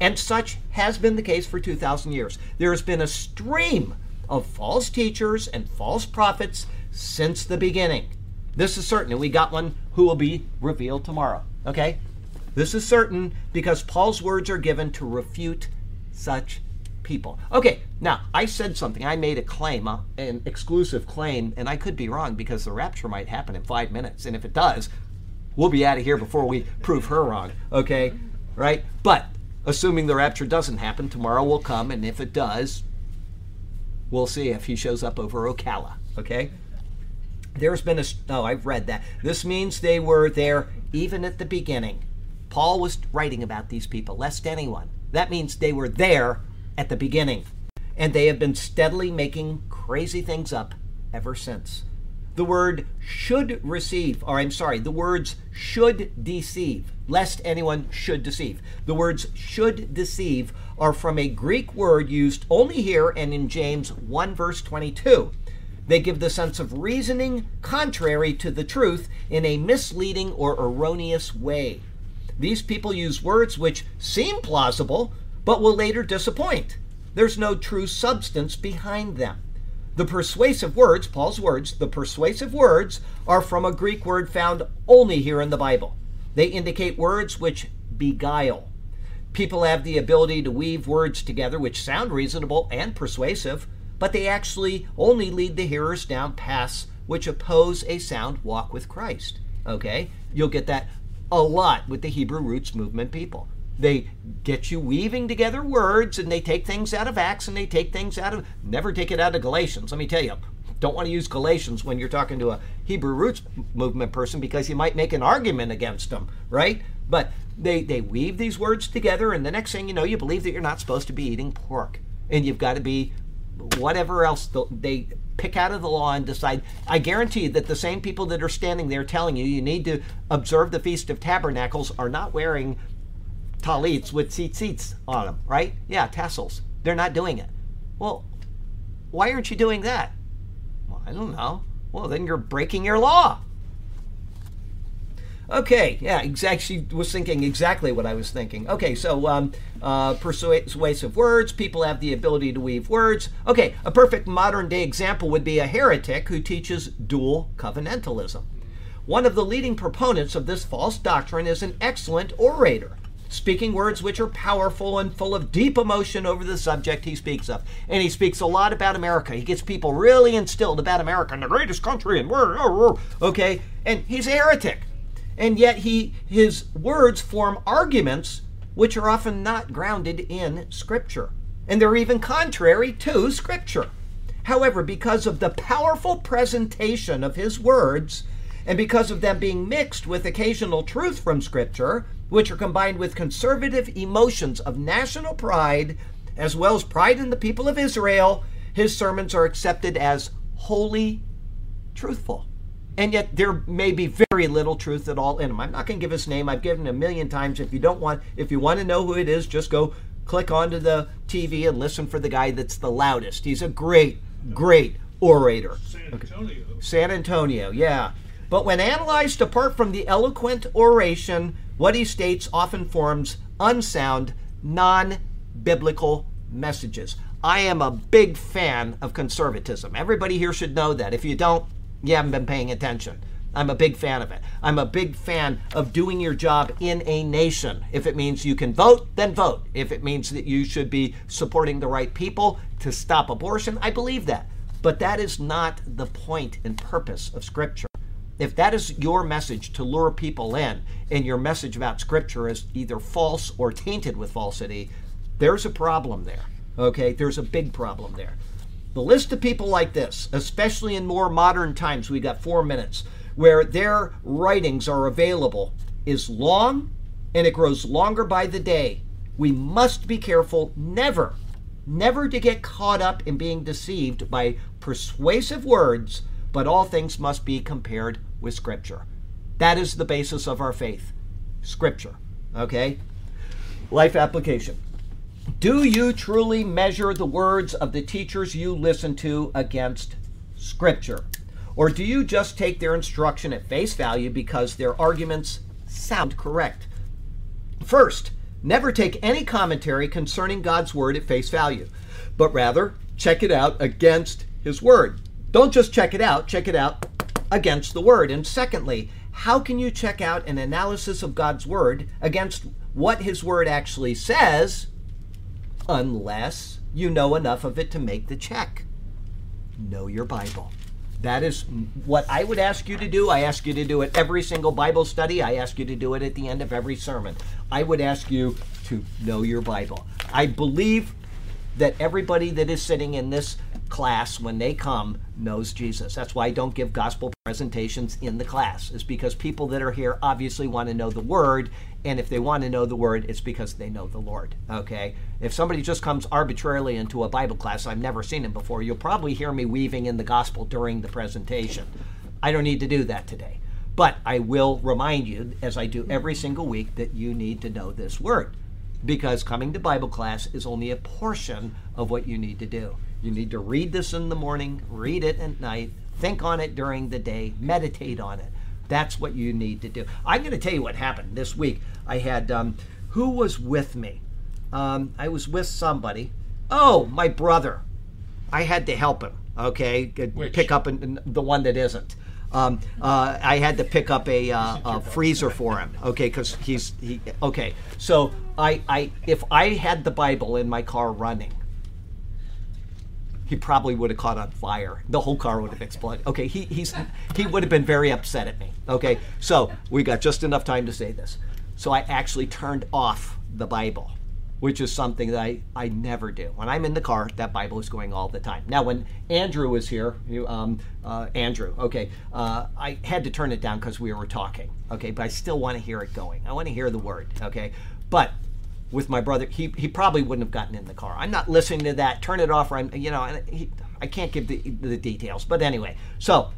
And such has been the case for 2,000 years. There has been a stream of false teachers and false prophets since the beginning. This is certain, we got one who will be revealed tomorrow. Okay? This is certain because Paul's words are given to refute such people. Okay, now I said something. I made a claim, uh, an exclusive claim, and I could be wrong because the rapture might happen in five minutes. And if it does, we'll be out of here before we prove her wrong. Okay, right? But assuming the rapture doesn't happen, tomorrow will come, and if it does, We'll see if he shows up over Ocala. Okay. There's been a. Oh, I've read that. This means they were there even at the beginning. Paul was writing about these people, lest anyone. That means they were there at the beginning. And they have been steadily making crazy things up ever since. The word should receive, or I'm sorry, the words should deceive, lest anyone should deceive. The words should deceive are from a Greek word used only here and in James 1, verse 22. They give the sense of reasoning contrary to the truth in a misleading or erroneous way. These people use words which seem plausible, but will later disappoint. There's no true substance behind them. The persuasive words, Paul's words, the persuasive words are from a Greek word found only here in the Bible. They indicate words which beguile. People have the ability to weave words together which sound reasonable and persuasive, but they actually only lead the hearers down paths which oppose a sound walk with Christ. Okay? You'll get that a lot with the Hebrew roots movement people. They get you weaving together words and they take things out of Acts and they take things out of, never take it out of Galatians. Let me tell you, don't want to use Galatians when you're talking to a Hebrew roots movement person because you might make an argument against them, right? But they, they weave these words together and the next thing you know, you believe that you're not supposed to be eating pork and you've got to be whatever else they pick out of the law and decide. I guarantee you that the same people that are standing there telling you you need to observe the Feast of Tabernacles are not wearing talits with tzitzits on them, right? Yeah, tassels. They're not doing it. Well, why aren't you doing that? Well, I don't know. Well, then you're breaking your law. Okay, yeah, exactly. Was thinking exactly what I was thinking. Okay, so um, uh, persuasive words. People have the ability to weave words. Okay, a perfect modern day example would be a heretic who teaches dual covenantalism. One of the leading proponents of this false doctrine is an excellent orator, speaking words which are powerful and full of deep emotion over the subject he speaks of. And he speaks a lot about America. He gets people really instilled about America and the greatest country and we're okay. And he's a heretic and yet he his words form arguments which are often not grounded in scripture. And they're even contrary to scripture. However because of the powerful presentation of his words and because of them being mixed with occasional truth from scripture which are combined with conservative emotions of national pride as well as pride in the people of Israel his sermons are accepted as wholly truthful and yet there may be very little truth at all in him. I'm not going to give his name. I've given him a million times. If you don't want, if you want to know who it is, just go click onto the TV and listen for the guy that's the loudest. He's a great, great orator. San Antonio. San Antonio, yeah. But when analyzed apart from the eloquent oration, what he states often forms unsound, non biblical messages. I am a big fan of conservatism. Everybody here should know that. If you don't, you haven't been paying attention. I'm a big fan of it. I'm a big fan of doing your job in a nation. If it means you can vote, then vote. If it means that you should be supporting the right people to stop abortion, I believe that. But that is not the point and purpose of Scripture. If that is your message to lure people in, and your message about Scripture is either false or tainted with falsity, there's a problem there. Okay? There's a big problem there. The list of people like this, especially in more modern times, we got four minutes, where their writings are available, is long and it grows longer by the day. We must be careful never, never to get caught up in being deceived by persuasive words, but all things must be compared with Scripture. That is the basis of our faith Scripture. Okay? Life application. Do you truly measure the words of the teachers you listen to against Scripture? Or do you just take their instruction at face value because their arguments sound correct? First, never take any commentary concerning God's Word at face value, but rather check it out against His Word. Don't just check it out, check it out against the Word. And secondly, how can you check out an analysis of God's Word against what His Word actually says? Unless you know enough of it to make the check. Know your Bible. That is what I would ask you to do. I ask you to do it every single Bible study. I ask you to do it at the end of every sermon. I would ask you to know your Bible. I believe that everybody that is sitting in this class when they come knows Jesus. That's why I don't give gospel presentations in the class. Is because people that are here obviously want to know the word and if they want to know the word it's because they know the Lord. Okay? If somebody just comes arbitrarily into a Bible class I've never seen him before, you'll probably hear me weaving in the gospel during the presentation. I don't need to do that today. But I will remind you as I do every single week that you need to know this word because coming to Bible class is only a portion of what you need to do. You need to read this in the morning, read it at night, think on it during the day, meditate on it. That's what you need to do. I'm going to tell you what happened this week. I had, um, who was with me? Um, I was with somebody. Oh, my brother. I had to help him, okay? Which? Pick up an, an- the one that isn't. Um, uh, I had to pick up a, uh, a freezer for him, okay? Because he's he. Okay, so I, I if I had the Bible in my car running, he probably would have caught on fire. The whole car would have exploded. Okay, he he's he would have been very upset at me. Okay, so we got just enough time to say this. So I actually turned off the Bible, which is something that I, I never do. When I'm in the car, that Bible is going all the time. Now, when Andrew was here, you, um, uh, Andrew, okay, uh, I had to turn it down because we were talking. Okay, but I still want to hear it going. I want to hear the word. Okay, but with my brother, he, he probably wouldn't have gotten in the car. I'm not listening to that. Turn it off. Or I'm, you know, he, I can't give the, the details. But anyway, so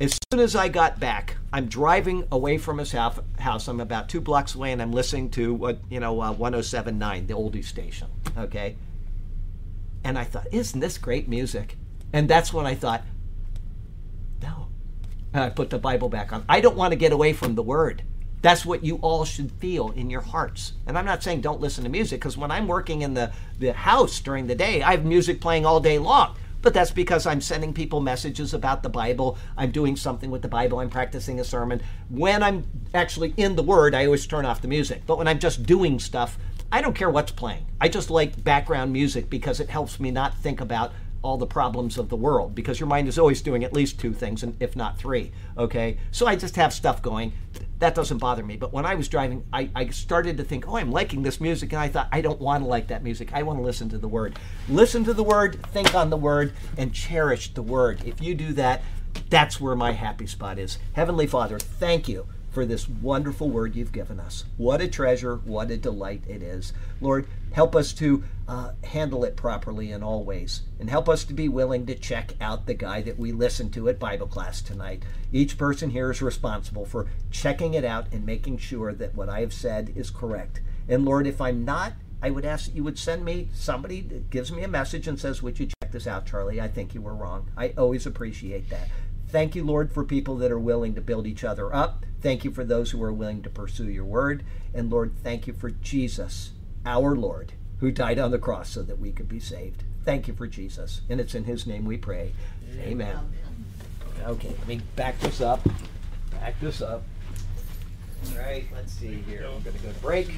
as soon as I got back, I'm driving away from his house. house. I'm about two blocks away, and I'm listening to what you know, uh, 107.9, the oldie station. Okay, and I thought, isn't this great music? And that's when I thought, no. And I put the Bible back on. I don't want to get away from the Word. That's what you all should feel in your hearts. And I'm not saying don't listen to music, because when I'm working in the, the house during the day, I have music playing all day long. But that's because I'm sending people messages about the Bible. I'm doing something with the Bible. I'm practicing a sermon. When I'm actually in the Word, I always turn off the music. But when I'm just doing stuff, I don't care what's playing. I just like background music because it helps me not think about all the problems of the world because your mind is always doing at least two things, and if not three. Okay, so I just have stuff going. That doesn't bother me. But when I was driving, I, I started to think, oh, I'm liking this music, and I thought I don't want to like that music. I want to listen to the word. Listen to the word, think on the word, and cherish the word. If you do that, that's where my happy spot is. Heavenly Father, thank you for this wonderful word you've given us. What a treasure, what a delight it is. Lord, help us to uh, handle it properly in all ways, and help us to be willing to check out the guy that we listened to at Bible class tonight. Each person here is responsible for checking it out and making sure that what I have said is correct. And Lord, if I'm not, I would ask that you would send me somebody that gives me a message and says, Would you check this out, Charlie? I think you were wrong. I always appreciate that. Thank you, Lord, for people that are willing to build each other up. Thank you for those who are willing to pursue your word. And Lord, thank you for Jesus, our Lord, who died on the cross so that we could be saved. Thank you for Jesus. And it's in his name we pray. Amen. Okay, let me back this up. Back this up. All right, let's see here. We're going to go to break.